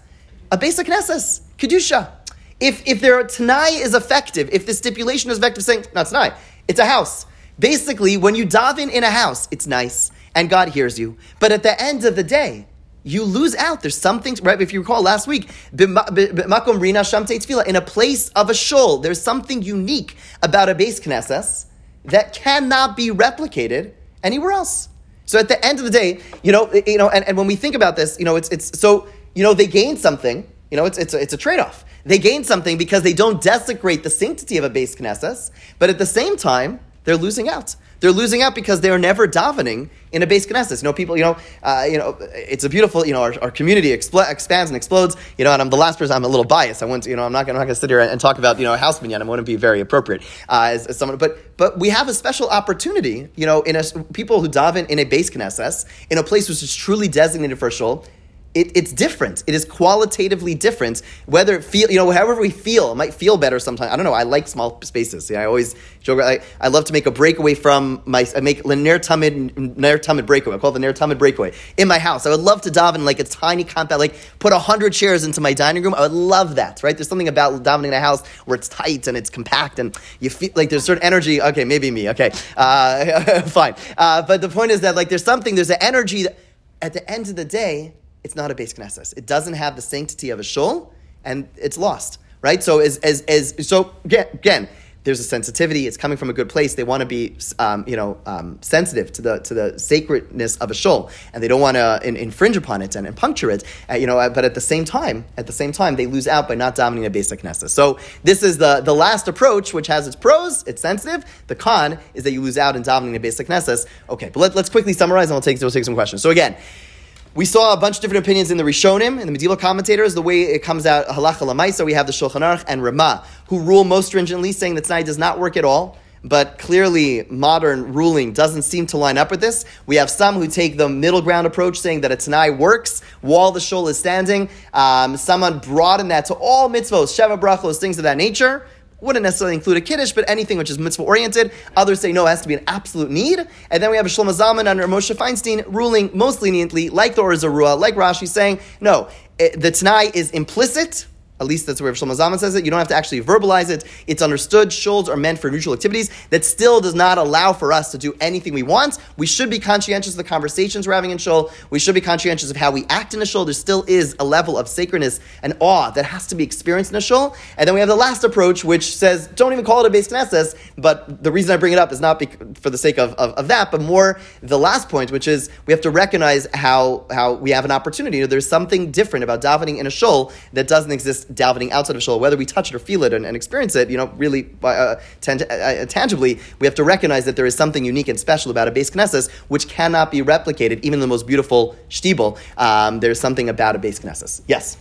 A basic nessus, kedusha. If if their tanai is effective, if the stipulation is effective, saying not tanai, it's a house. Basically, when you daven in a house, it's nice and God hears you. But at the end of the day, you lose out. There's something, right? If you recall last week, in a place of a shul, there's something unique about a beis knesses that cannot be replicated anywhere else. So at the end of the day, you know, you know, and, and when we think about this, you know, it's it's so you know they gain something. You know, it's it's a, it's a trade off. They gain something because they don't desecrate the sanctity of a beis knesses, but at the same time, they're losing out. They're losing out because they're never davening in a beis knesses. You know, people, you know, uh, you know, it's a beautiful, you know, our, our community expl- expands and explodes. You know, and I'm the last person. I'm a little biased. I want, to, you know, I'm not, going to sit here and, and, talk about, you know, house minyan. I wouldn't be very appropriate uh, as, as, someone. But but we have a special opportunity, you know, in a, people who daven in a beis knesses in a place which is truly designated for shul it, it's different. It is qualitatively different. Whether it feel, you know, however we feel, it might feel better sometimes. I don't know. I like small spaces. Yeah, I always joke. I, I love to make a breakaway from my. I make linear tumid, ner tumid breakaway. I call it the ner tumid breakaway in my house. I would love to daven like a tiny compound, like put hundred chairs into my dining room. I would love that. Right? There's something about davening in a house where it's tight and it's compact and you feel like there's certain energy. Okay, maybe me. Okay, uh, fine. Uh, but the point is that like there's something. There's an energy that at the end of the day it's not a beis knesses. It doesn't have the sanctity of a shul, and it's lost. Right? So as as, as so again, there's a sensitivity. It's coming from a good place. They want to be, um, you know, um, sensitive to the to the sacredness of a shul, and they don't want to in, infringe upon it and, and puncture it. Uh, you know, uh, but at the same time, at the same time, they lose out by not dominating a basic Knesset. So this is the the last approach, which has its pros. It's sensitive. The con is that you lose out in dominating a basic Knesset. Okay, but let, let's quickly summarize, and we'll take we'll take some questions. So again. We saw a bunch of different opinions in the Rishonim and the medieval commentators. The way it comes out halacha lamaisa, we have the Shulchan Aruch and Ramah, who rule most stringently, saying that Tanai does not work at all. But clearly, modern ruling doesn't seem to line up with this. We have some who take the middle ground approach, saying that a Tanai works while the shul is standing. Um, someone broadened that to all mitzvos, sheva brachos, things of that nature wouldn't necessarily include a kiddush, but anything which is mitzvah oriented. Others say no, it has to be an absolute need. And then we have a Shlomo Zalman under Moshe Feinstein ruling most leniently, like the Or Zarua, like Rashi, saying no, it, the Tanai is implicit at least that's where Shlomo Zalman says it. You don't have to actually verbalize it. It's understood. Shuls are meant for neutral activities. That still does not allow for us to do anything we want. We should be conscientious of the conversations we're having in shul. We should be conscientious of how we act in a shul. There still is a level of sacredness and awe that has to be experienced in a shul. And then we have the last approach, which says, don't even call it a beis knesses. But the reason I bring it up is not for the sake of, of, of, that, but more the last point, which is we have to recognize how, how we have an opportunity. You know, There's something different about davening in a shul that doesn't exist davening outside of shul, whether we touch it or feel it and, and experience it, you know, really uh, uh, uh, tangibly, we have to recognize that there is something unique and special about a beis knesses which cannot be replicated, even in the most beautiful shtibel. Um, there's something about a beis knesses. Yes.